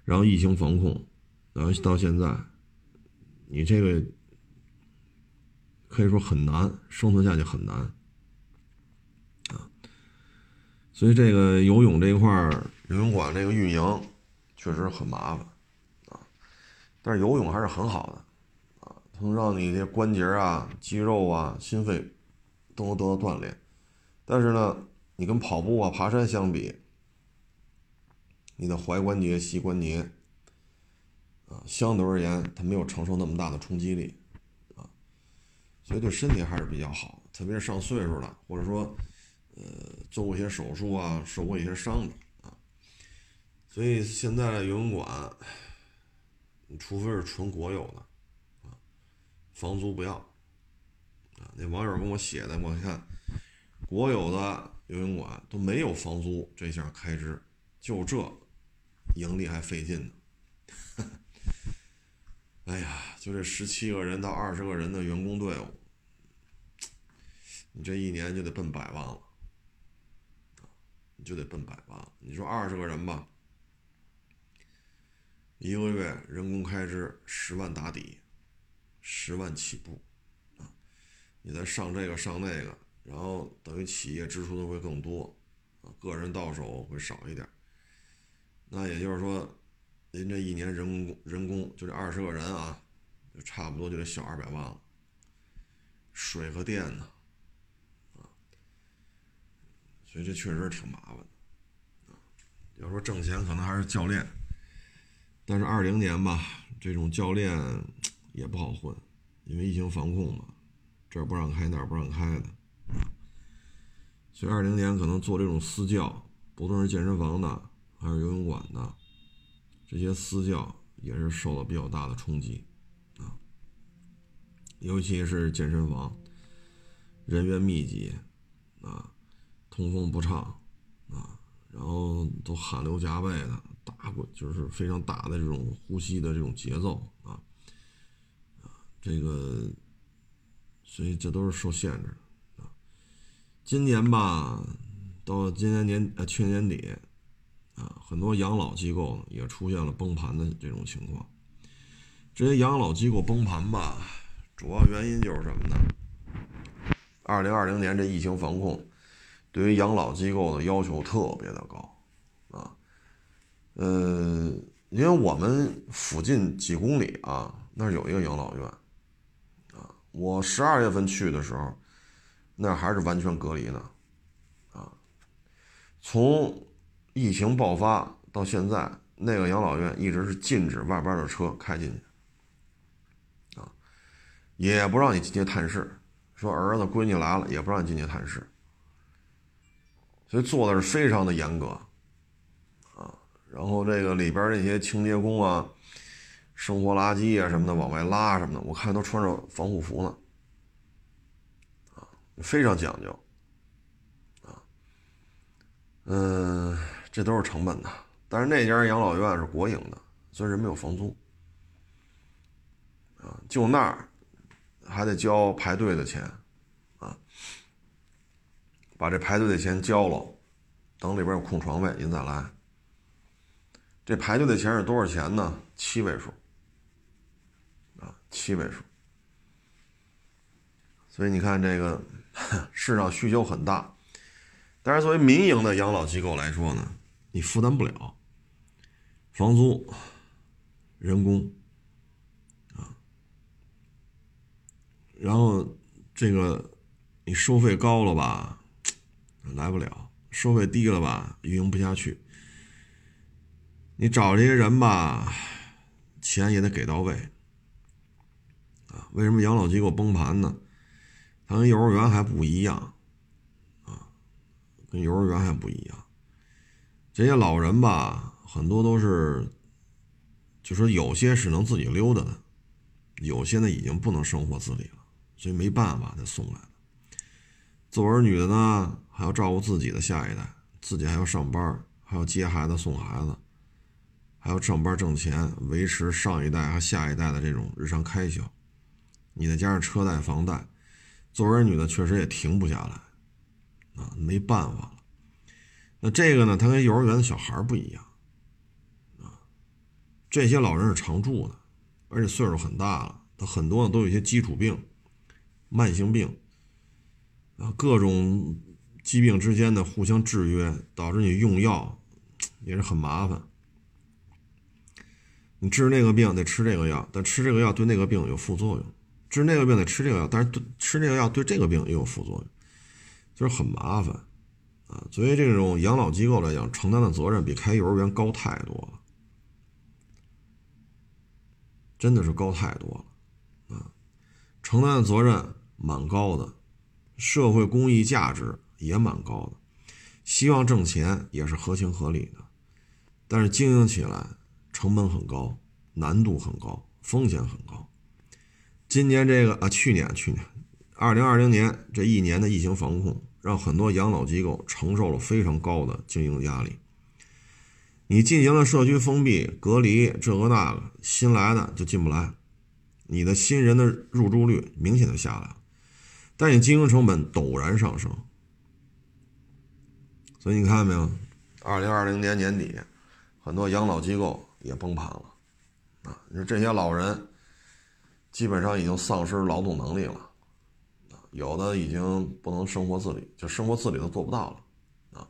然后疫情防控，然后到现在，你这个可以说很难生存下去，很难啊。所以这个游泳这一块儿，游泳馆这个运营确实很麻烦啊。但是游泳还是很好的啊，它能让你这关节啊、肌肉啊、心肺都能得到锻炼。但是呢，你跟跑步啊、爬山相比，你的踝关节、膝关节啊，相对而言它没有承受那么大的冲击力啊，所以对身体还是比较好。特别是上岁数了，或者说。呃，做过一些手术啊，受过一些伤的，所以现在游泳馆，除非是纯国有的啊，房租不要啊。那网友跟我写的，我看国有的游泳馆都没有房租这项开支，就这盈利还费劲呢。哎呀，就这十七个人到二十个人的员工队伍，你这一年就得奔百万了。你就得奔百万。你说二十个人吧，一个月人工开支十万打底，十万起步啊！你再上这个上那个，然后等于企业支出的会更多啊，个人到手会少一点。那也就是说，您这一年人工人工就这二十个人啊，就差不多就得小二百万了。水和电呢？啊所以这确实挺麻烦的，啊，要说挣钱可能还是教练，但是二零年吧，这种教练也不好混，因为疫情防控嘛，这儿不让开那儿不让开的，所以二零年可能做这种私教，不论是健身房的还是游泳馆的，这些私教也是受到比较大的冲击，啊，尤其是健身房，人员密集，啊。通风不畅，啊，然后都汗流浃背的，打过就是非常大的这种呼吸的这种节奏啊，啊，这个，所以这都是受限制啊。今年吧，到今年年呃去年底，啊，很多养老机构也出现了崩盘的这种情况。这些养老机构崩盘吧，主要原因就是什么呢？二零二零年这疫情防控。对于养老机构的要求特别的高，啊，呃，因为我们附近几公里啊，那儿有一个养老院，啊，我十二月份去的时候，那还是完全隔离呢，啊，从疫情爆发到现在，那个养老院一直是禁止外边的车开进去，啊，也不让你进去探视，说儿子闺女来了也不让你进去探视。所以做的是非常的严格，然后这个里边那些清洁工啊，生活垃圾啊什么的往外拉什么的，我看都穿着防护服呢，啊，非常讲究，啊，嗯，这都是成本的，但是那家养老院是国营的，所以人没有房租，啊，就那儿还得交排队的钱。啊把这排队的钱交了，等里边有空床位，您再来。这排队的钱是多少钱呢？七位数，啊，七位数。所以你看，这个市场需求很大，但是作为民营的养老机构来说呢，你负担不了房租、人工，啊，然后这个你收费高了吧？来不了，收费低了吧，运营不下去。你找这些人吧，钱也得给到位。啊，为什么养老机构崩盘呢？它跟幼儿园还不一样，啊，跟幼儿园还不一样。这些老人吧，很多都是，就说有些是能自己溜达的，有些呢已经不能生活自理了，所以没办法才送来的。做儿女的呢？还要照顾自己的下一代，自己还要上班，还要接孩子送孩子，还要上班挣钱，维持上一代和下一代的这种日常开销。你再加上车贷、房贷，做儿女的确实也停不下来，啊，没办法了。那这个呢，他跟幼儿园的小孩不一样，啊，这些老人是常住的，而且岁数很大了，他很多呢都有一些基础病、慢性病，啊，各种。疾病之间的互相制约，导致你用药也是很麻烦。你治那个病得吃这个药，但吃这个药对那个病有副作用；治那个病得吃这个药，但是对吃这个药对这个病也有副作用，就是很麻烦啊。作为这种养老机构来讲，承担的责任比开幼儿园高太多了，真的是高太多了啊！承担的责任蛮高的，社会公益价值也蛮高的，希望挣钱也是合情合理的，但是经营起来。成本很高，难度很高，风险很高。今年这个啊，去年去年，二零二零年这一年的疫情防控，让很多养老机构承受了非常高的经营压力。你进行了社区封闭、隔离，这个那个，新来的就进不来，你的新人的入住率明显就下来了，但你经营成本陡然上升。所以你看到没有？二零二零年年底，很多养老机构。也崩盘了，啊！你说这些老人基本上已经丧失劳动能力了，啊，有的已经不能生活自理，就生活自理都做不到了，啊，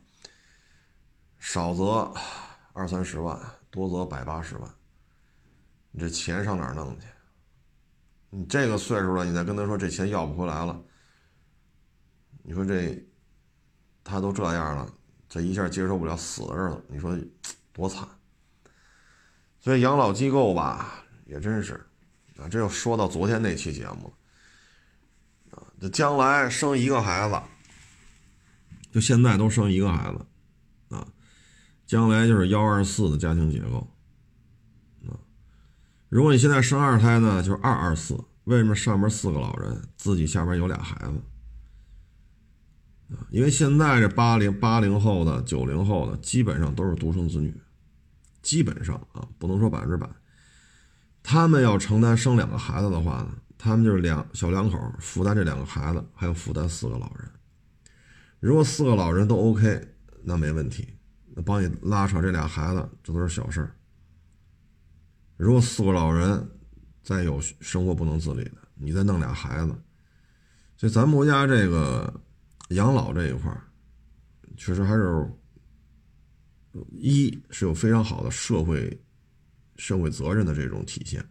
少则二三十万，多则百八十万，你这钱上哪儿弄去？你这个岁数了，你再跟他说这钱要不回来了，你说这他都这样了，这一下接受不了死的日子，你说多惨？所以养老机构吧，也真是，啊，这又说到昨天那期节目了，啊，这将来生一个孩子，就现在都生一个孩子，啊，将来就是幺二四的家庭结构，啊，如果你现在生二胎呢，就是二二四，为什么上面四个老人，自己下边有俩孩子？啊，因为现在这八零八零后的、九零后的，基本上都是独生子女。基本上啊，不能说百分之百。他们要承担生两个孩子的话呢，他们就是两小两口负担这两个孩子，还要负担四个老人。如果四个老人都 OK，那没问题，那帮你拉扯这俩孩子，这都是小事儿。如果四个老人再有生活不能自理的，你再弄俩孩子，所以咱们国家这个养老这一块儿，确实还是。一是有非常好的社会社会责任的这种体现，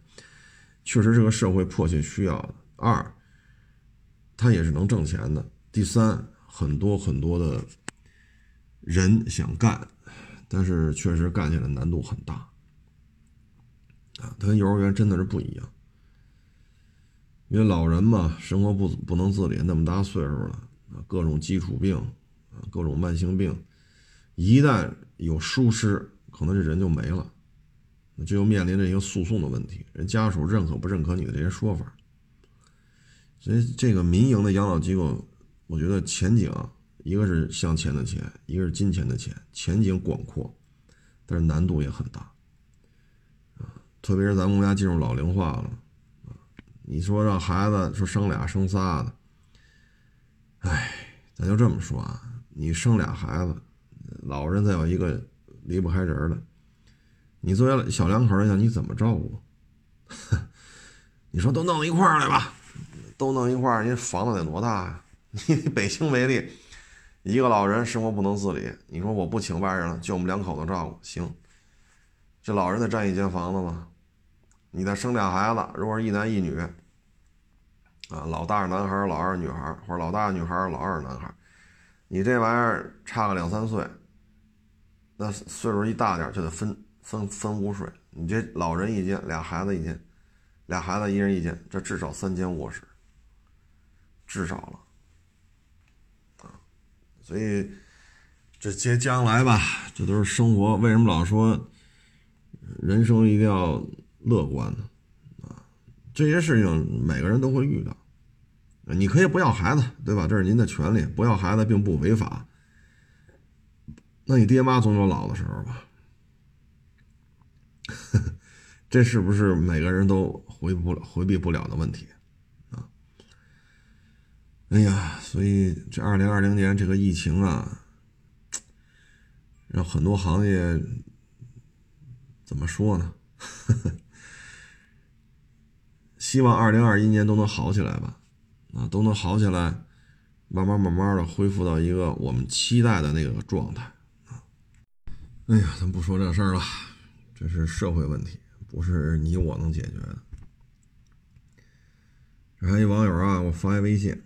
确实是个社会迫切需要的。二，他也是能挣钱的。第三，很多很多的人想干，但是确实干起来难度很大啊。他跟幼儿园真的是不一样，因为老人嘛，生活不不能自理，那么大岁数了啊，各种基础病啊，各种慢性病，一旦有疏失，可能这人就没了，那就又面临着一个诉讼的问题，人家属认可不认可你的这些说法。所以这个民营的养老机构，我觉得前景一个是向钱的钱，一个是金钱的钱，前景广阔，但是难度也很大啊。特别是咱们国家进入老龄化了啊，你说让孩子说生俩生仨的，哎，咱就这么说啊，你生俩孩子。老人再有一个离不开人的，你作为小两口来讲，你怎么照顾？你说都弄一块儿来吧，都弄一块儿，你房子得多大呀？你北京为例，一个老人生活不能自理，你说我不请外人了，就我们两口子照顾，行？这老人得占一间房子吗？你再生俩孩子，如果是一男一女，啊，老大是男孩，老二是女孩，或者老大女孩，老二是男孩，你这玩意儿差个两三岁。那岁数一大点就得分分分屋睡，你这老人一间，俩孩子一间，俩孩子一人一间，这至少三间卧室，至少了，啊，所以这接将来吧，这都是生活。为什么老说人生一定要乐观呢？啊，这些事情每个人都会遇到，你可以不要孩子，对吧？这是您的权利，不要孩子并不违法。那你爹妈总有老的时候吧？这是不是每个人都回不回避不了的问题啊？哎呀，所以这二零二零年这个疫情啊，让很多行业怎么说呢？希望二零二一年都能好起来吧，啊，都能好起来，慢慢慢慢的恢复到一个我们期待的那个状态。哎呀，咱不说这事儿了，这是社会问题，不是你我能解决的。这还一网友啊，我发一微信，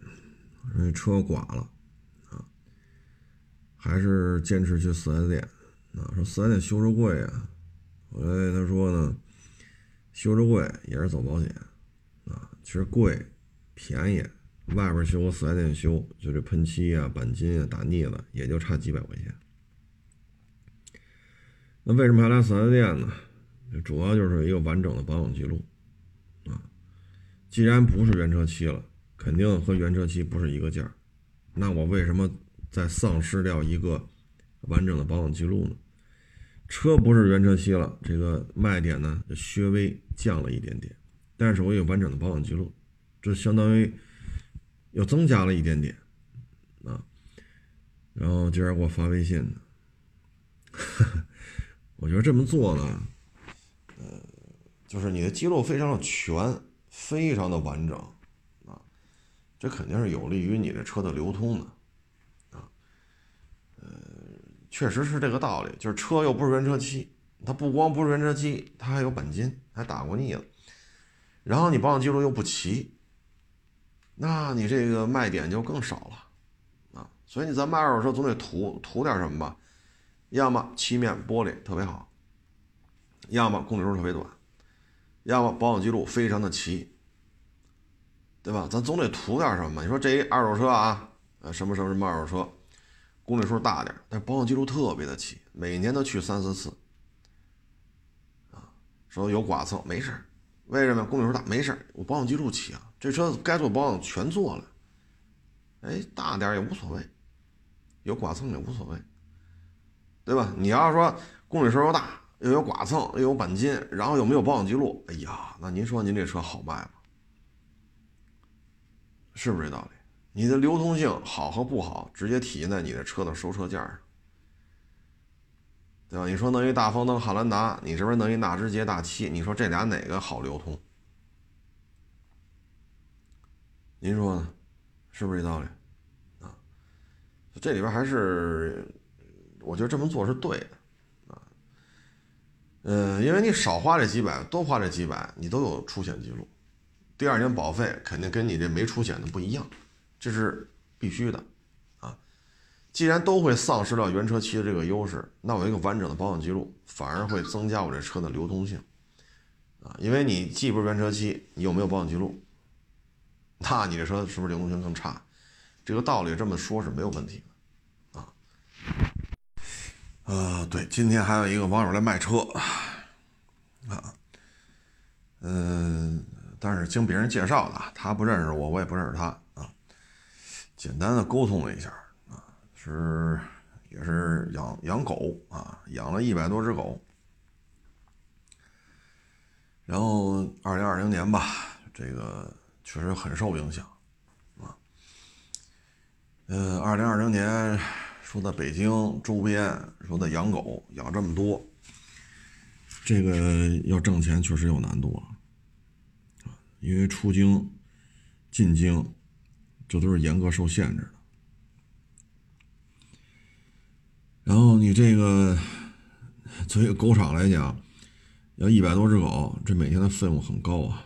说车刮了啊，还是坚持去四 S 店啊，说四 S 店修车贵啊。后来他说呢，修车贵也是走保险啊，其实贵便宜，外边修和四 S 店修，就这喷漆啊、钣金啊、打腻子，也就差几百块钱。那为什么还来四 S 店呢？主要就是一个完整的保养记录啊。既然不是原车漆了，肯定和原车漆不是一个价那我为什么再丧失掉一个完整的保养记录呢？车不是原车漆了，这个卖点呢就稍微降了一点点，但是我有完整的保养记录，这相当于又增加了一点点啊。然后今儿给我发微信呢，我觉得这么做呢，呃，就是你的记录非常的全。非常的完整，啊，这肯定是有利于你的车的流通的，啊，呃，确实是这个道理，就是车又不是原车漆，它不光不是原车漆，它还有钣金，还打过腻了，然后你保养记录又不齐，那你这个卖点就更少了，啊，所以你咱卖二手车总得图图点什么吧，要么漆面玻璃特别好，要么公里数特别短。要么保养记录非常的齐，对吧？咱总得图点什么？你说这一二手车啊，呃，什么什么什么二手车，公里数大点，但保养记录特别的齐，每年都去三四次，啊，说有剐蹭没事为什么？公里数大没事我保养记录齐啊，这车该做保养全做了，哎，大点也无所谓，有剐蹭也无所谓，对吧？你要说公里数又大。又有剐蹭，又有钣金，然后又没有保养记录，哎呀，那您说您这车好卖吗？是不是这道理？你的流通性好和不好，直接体现在你的车的收车价上，对吧？你说弄一大风灯汉兰达，你这边弄一纳智捷大七，你说这俩哪个好流通？您说呢？是不是这道理？啊，这里边还是，我觉得这么做是对的。啊嗯，因为你少花这几百，多花这几百，你都有出险记录，第二年保费肯定跟你这没出险的不一样，这是必须的，啊，既然都会丧失掉原车漆的这个优势，那我一个完整的保养记录反而会增加我这车的流通性，啊，因为你既不是原车漆，你又没有保养记录，那你这车是不是流通性更差？这个道理这么说是没有问题，呃，对，今天还有一个网友来卖车，啊，嗯，但是经别人介绍的，他不认识我，我也不认识他。啊，简单的沟通了一下。啊，是也是养养狗啊，养了一百多只狗，然后二零二零年吧，这个确实很受影响。啊，呃，二零二零年。说在北京周边，说在养狗养这么多，这个要挣钱确实有难度啊，因为出京、进京，这都是严格受限制的。然后你这个作为狗场来讲，要一百多只狗，这每天的费用很高啊，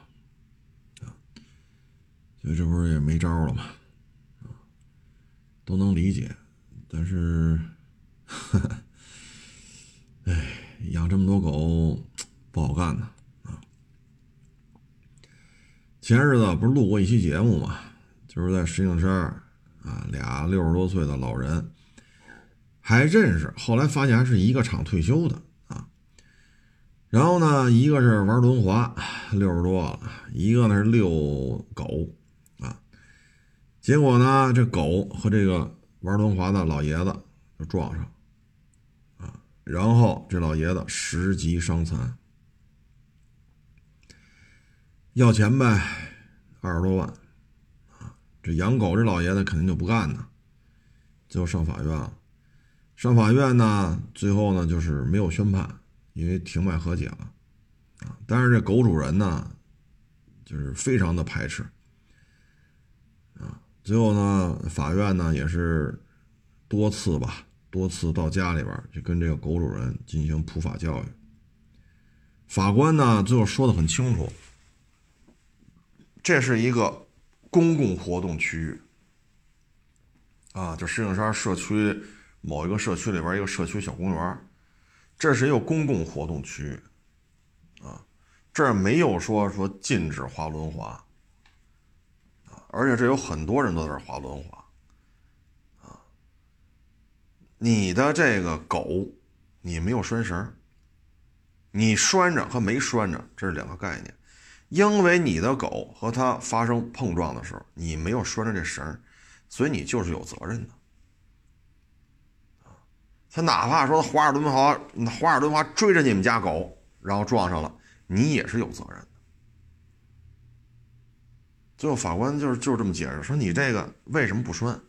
啊，所以这不是也没招了吗？都能理解。但是，哎，养这么多狗不好干呐啊！前日子不是录过一期节目嘛，就是在石景山啊，俩六十多岁的老人还认识，后来发现还是一个厂退休的啊。然后呢，一个是玩轮滑，六十多了，一个呢是遛狗啊。结果呢，这狗和这个。玩轮滑的老爷子就撞上，啊，然后这老爷子十级伤残，要钱呗，二十多万，啊，这养狗这老爷子肯定就不干呢，最后上法院了，上法院呢，最后呢就是没有宣判，因为庭外和解了，啊，但是这狗主人呢，就是非常的排斥。最后呢，法院呢也是多次吧，多次到家里边去跟这个狗主人进行普法教育。法官呢最后说的很清楚，这是一个公共活动区域啊，就石景山社区某一个社区里边一个社区小公园，这是一个公共活动区域啊，这儿没有说说禁止滑轮滑。而且这有很多人都在这滑轮滑，啊，你的这个狗，你没有拴绳，你拴着和没拴着这是两个概念，因为你的狗和它发生碰撞的时候，你没有拴着这绳，所以你就是有责任的，啊，他哪怕说滑尔轮滑，滑尔轮滑追着你们家狗，然后撞上了，你也是有责任。最后法官就是就是这么解释，说你这个为什么不拴？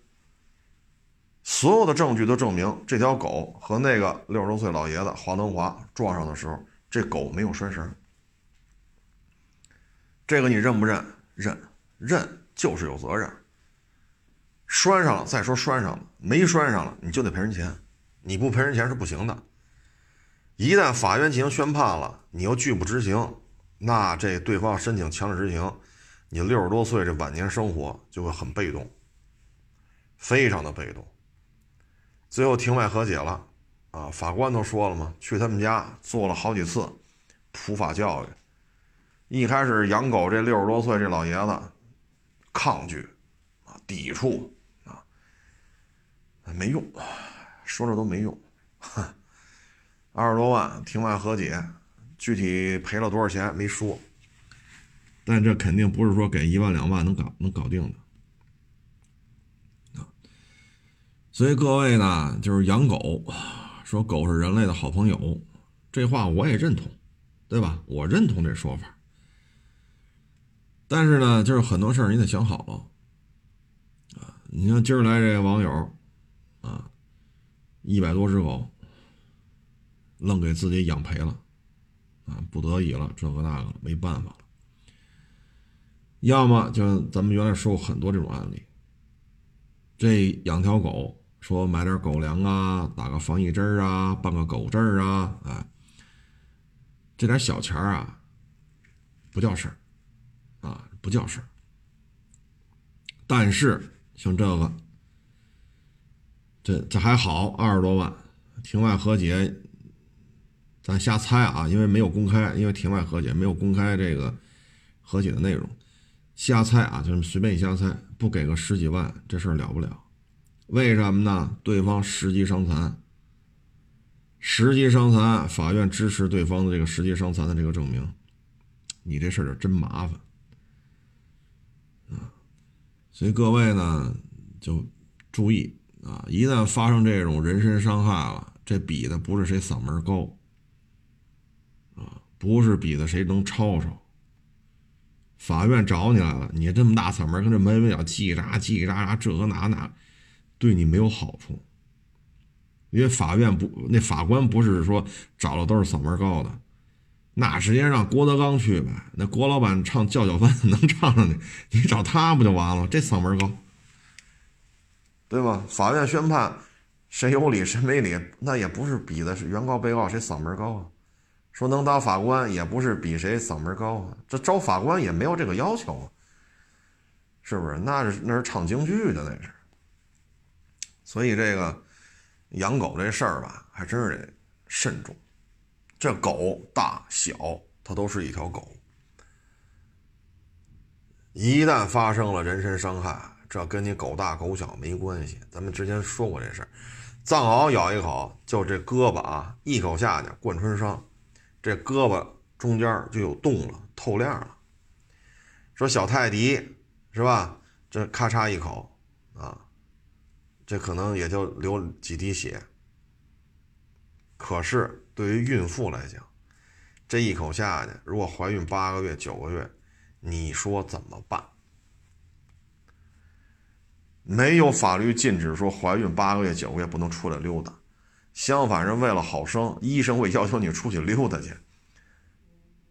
所有的证据都证明这条狗和那个六十多岁老爷子滑轮滑撞上的时候，这狗没有拴绳。这个你认不认？认，认就是有责任。拴上了再说拴上了，没拴上了你就得赔人钱，你不赔人钱是不行的。一旦法院进行宣判了，你又拒不执行，那这对方申请强制执行。你六十多岁这晚年生活就会很被动，非常的被动。最后庭外和解了，啊，法官都说了嘛，去他们家做了好几次普法教育。一开始养狗这六十多岁这老爷子抗拒啊，抵触啊，没用，说这都没用。哼 二十多万庭外和解，具体赔了多少钱没说。但这肯定不是说给一万两万能搞能搞定的啊！所以各位呢，就是养狗，说狗是人类的好朋友，这话我也认同，对吧？我认同这说法。但是呢，就是很多事儿你得想好了啊！你像今儿来这个网友啊，一百多只狗，愣给自己养赔了啊，不得已了，这个那个没办法了。要么就咱们原来说过很多这种案例，这养条狗，说买点狗粮啊，打个防疫针啊，办个狗证啊，哎，这点小钱啊，不叫事儿，啊，不叫事儿。但是像这个，这这还好，二十多万，庭外和解，咱瞎猜啊，因为没有公开，因为庭外和解没有公开这个和解的内容。瞎猜啊，就是随便一瞎猜，不给个十几万，这事儿了不了。为什么呢？对方十级伤残，十级伤残，法院支持对方的这个十级伤残的这个证明，你这事儿就真麻烦啊。所以各位呢，就注意啊，一旦发生这种人身伤害了，这比的不是谁嗓门高啊，不是比的谁能吵吵。法院找你来了，你这么大嗓门跟这门卫角叽叽喳叽叽喳喳，这个那那，对你没有好处。因为法院不，那法官不是说找的都是嗓门高的，那直接让郭德纲去呗。那郭老板唱叫叫饭 能唱上去，你找他不就完了吗？这嗓门高，对吧？法院宣判，谁有理谁没理，那也不是比的是原告被告谁嗓门高啊。说能当法官也不是比谁嗓门高啊，这招法官也没有这个要求啊，是不是？那是那是唱京剧的那是。所以这个养狗这事儿吧，还真是得慎重。这狗大小它都是一条狗，一旦发生了人身伤害，这跟你狗大狗小没关系。咱们之前说过这事儿，藏獒咬一口，就这胳膊啊，一口下去贯穿伤。这胳膊中间就有洞了，透亮了。说小泰迪是吧？这咔嚓一口啊，这可能也就流几滴血。可是对于孕妇来讲，这一口下去，如果怀孕八个月、九个月，你说怎么办？没有法律禁止说怀孕八个月、九个月不能出来溜达。相反，是为了好生，医生会要求你出去溜达去，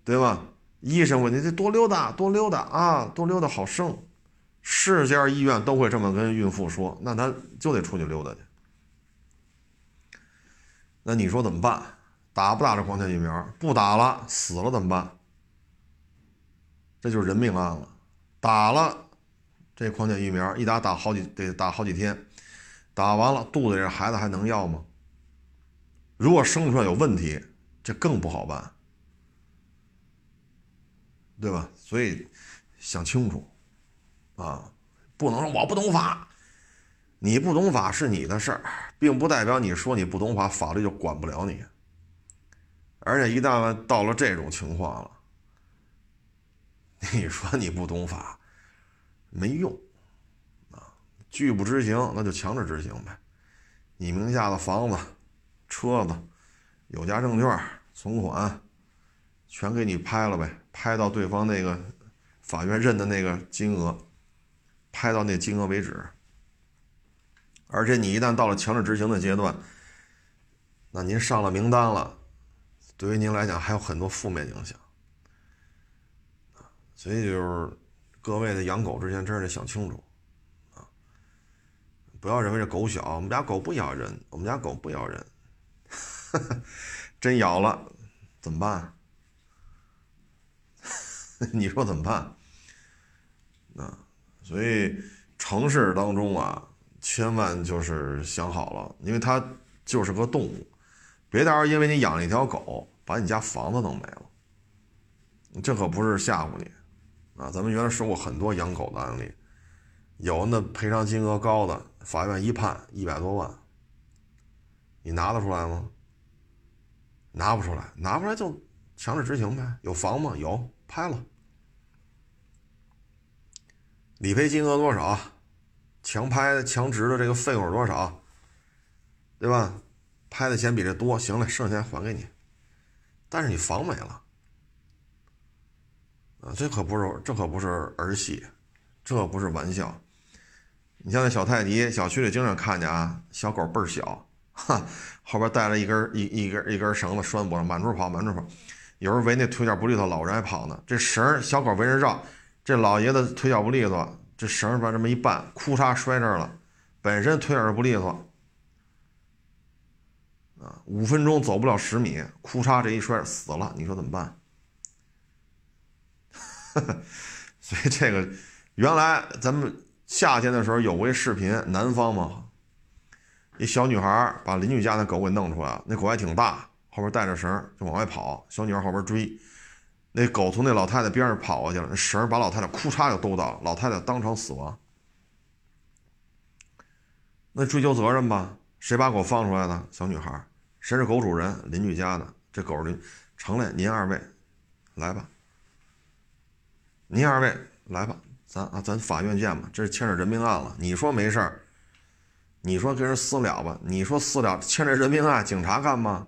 对吧？医生问你得多溜达，多溜达啊，多溜达好生，是家医院都会这么跟孕妇说，那他就得出去溜达去。那你说怎么办？打不打这狂犬疫苗？不打了，死了怎么办？这就是人命案了。打了这狂犬疫苗，一打打好几得打好几天，打完了肚子里孩子还能要吗？如果生出来有问题，这更不好办，对吧？所以想清楚。啊，不能说我不懂法，你不懂法是你的事儿，并不代表你说你不懂法，法律就管不了你。而且一旦到了这种情况了，你说你不懂法没用啊，拒不执行那就强制执行呗。你名下的房子、车子、有价证券、存款，全给你拍了呗，拍到对方那个法院认的那个金额。拍到那金额为止，而且你一旦到了强制执行的阶段，那您上了名单了，对于您来讲还有很多负面影响所以就是各位的养狗之前真是得想清楚啊，不要认为这狗小，我们家狗不咬人，我们家狗不咬人，真咬了怎么办？你说怎么办？啊？所以城市当中啊，千万就是想好了，因为它就是个动物，别到时候因为你养了一条狗，把你家房子弄没了。这可不是吓唬你啊！咱们原来说过很多养狗的案例，有那赔偿金额高的，法院一判一百多万，你拿得出来吗？拿不出来，拿不出来就强制执行呗。有房吗？有，拍了。理赔金额多少？强拍强值的这个费用多少？对吧？拍的钱比这多，行了，剩下还给你。但是你房没了啊！这可不是这可不是儿戏，这不是玩笑。你像那小泰迪，小区里经常看见啊，小狗倍儿小，哈，后边带了一根一一根一根绳子拴脖上，满处跑，满处跑。有时候围那腿脚不利索老人还跑呢，这绳小狗围着绕。这老爷子腿脚不利索，这绳把这么一绊，哭嚓摔这儿了。本身腿脚不利索，啊，五分钟走不了十米，哭嚓这一摔死了，你说怎么办？所以这个原来咱们夏天的时候有过一视频，南方嘛，一小女孩把邻居家的狗给弄出来了，那狗还挺大，后边带着绳就往外跑，小女孩后边追。那狗从那老太太边上跑过去了，那绳把老太太哭嚓就兜到了，老太太当场死亡。那追究责任吧？谁把狗放出来的？小女孩。谁是狗主人？邻居家的。这狗邻成了，您二位来吧。您二位来吧，咱啊，咱法院见吧。这是牵扯人命案了。你说没事儿？你说跟人私了吧？你说私了牵扯人命案，警察干吗？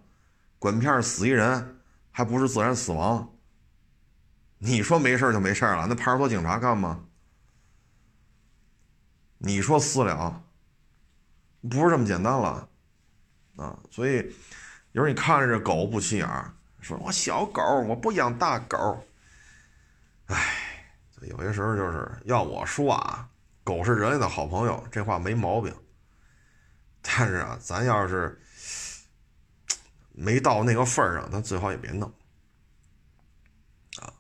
管片死一人，还不是自然死亡？你说没事就没事了，那派出所警察干吗？你说私了，不是这么简单了，啊！所以有时候你看着这狗不起眼说我小狗，我不养大狗。哎，有些时候就是要我说啊，狗是人类的好朋友，这话没毛病。但是啊，咱要是没到那个份儿上，咱最好也别弄。啊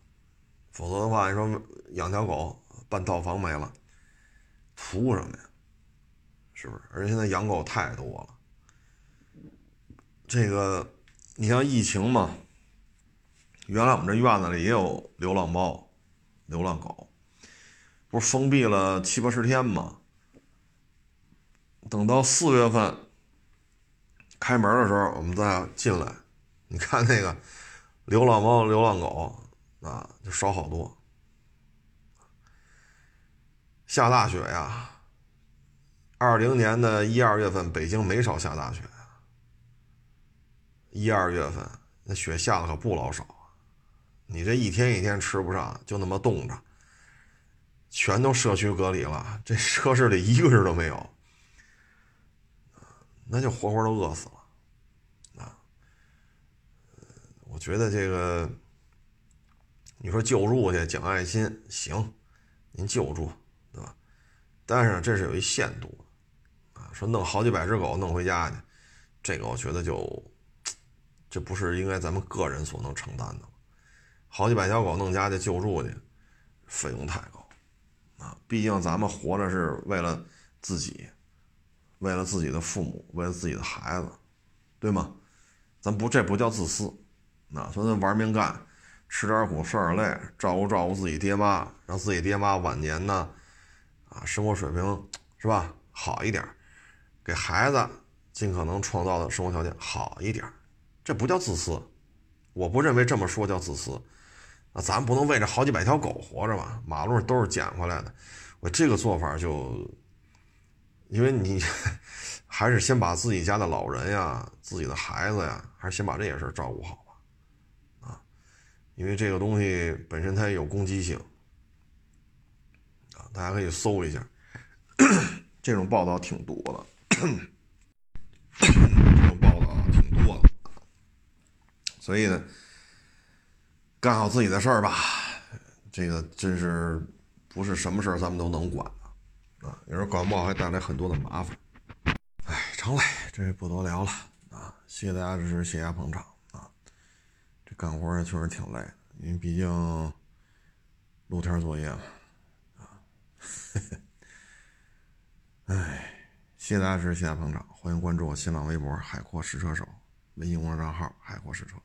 否则的话，你说养条狗，半套房没了，图什么呀？是不是？而且现在养狗太多了。这个，你像疫情嘛，原来我们这院子里也有流浪猫、流浪狗，不是封闭了七八十天吗？等到四月份开门的时候，我们再进来，你看那个流浪猫、流浪狗。啊，就少好多。下大雪呀！二零年的一二月份，北京没少下大雪。一二月份那雪下的可不老少！你这一天一天吃不上，就那么冻着，全都社区隔离了，这车室里一个人都没有，那就活活都饿死了。啊，我觉得这个。你说救助去讲爱心行，您救助，对吧？但是这是有一限度啊，说弄好几百只狗弄回家去，这个我觉得就这不是应该咱们个人所能承担的。好几百条狗弄家去救助去，费用太高啊！毕竟咱们活着是为了自己，为了自己的父母，为了自己的孩子，对吗？咱不这不叫自私，那说咱玩命干，吃点苦受点累，照顾照顾自己爹妈，让自己爹妈晚年呢，啊，生活水平是吧好一点，给孩子尽可能创造的生活条件好一点，这不叫自私，我不认为这么说叫自私。那咱不能为这好几百条狗活着吧？马路都是捡回来的，我这个做法就，因为你 还是先把自己家的老人呀、自己的孩子呀，还是先把这些事照顾好吧，啊，因为这个东西本身它也有攻击性，啊，大家可以搜一下，这种报道挺多的，这种报道挺多的，所以呢。干好自己的事儿吧，这个真是不是什么事儿咱们都能管有时候管不好还带来很多的麻烦。哎，成嘞，这不多聊了啊！谢谢大家支持，谢谢大家捧场啊！这干活也确实挺累的，因为毕竟露天作业嘛啊！哎，谢谢大家支持，谢谢大家捧场，欢迎关注我新浪微博“海阔试车手”微信公众账号“海阔试车”。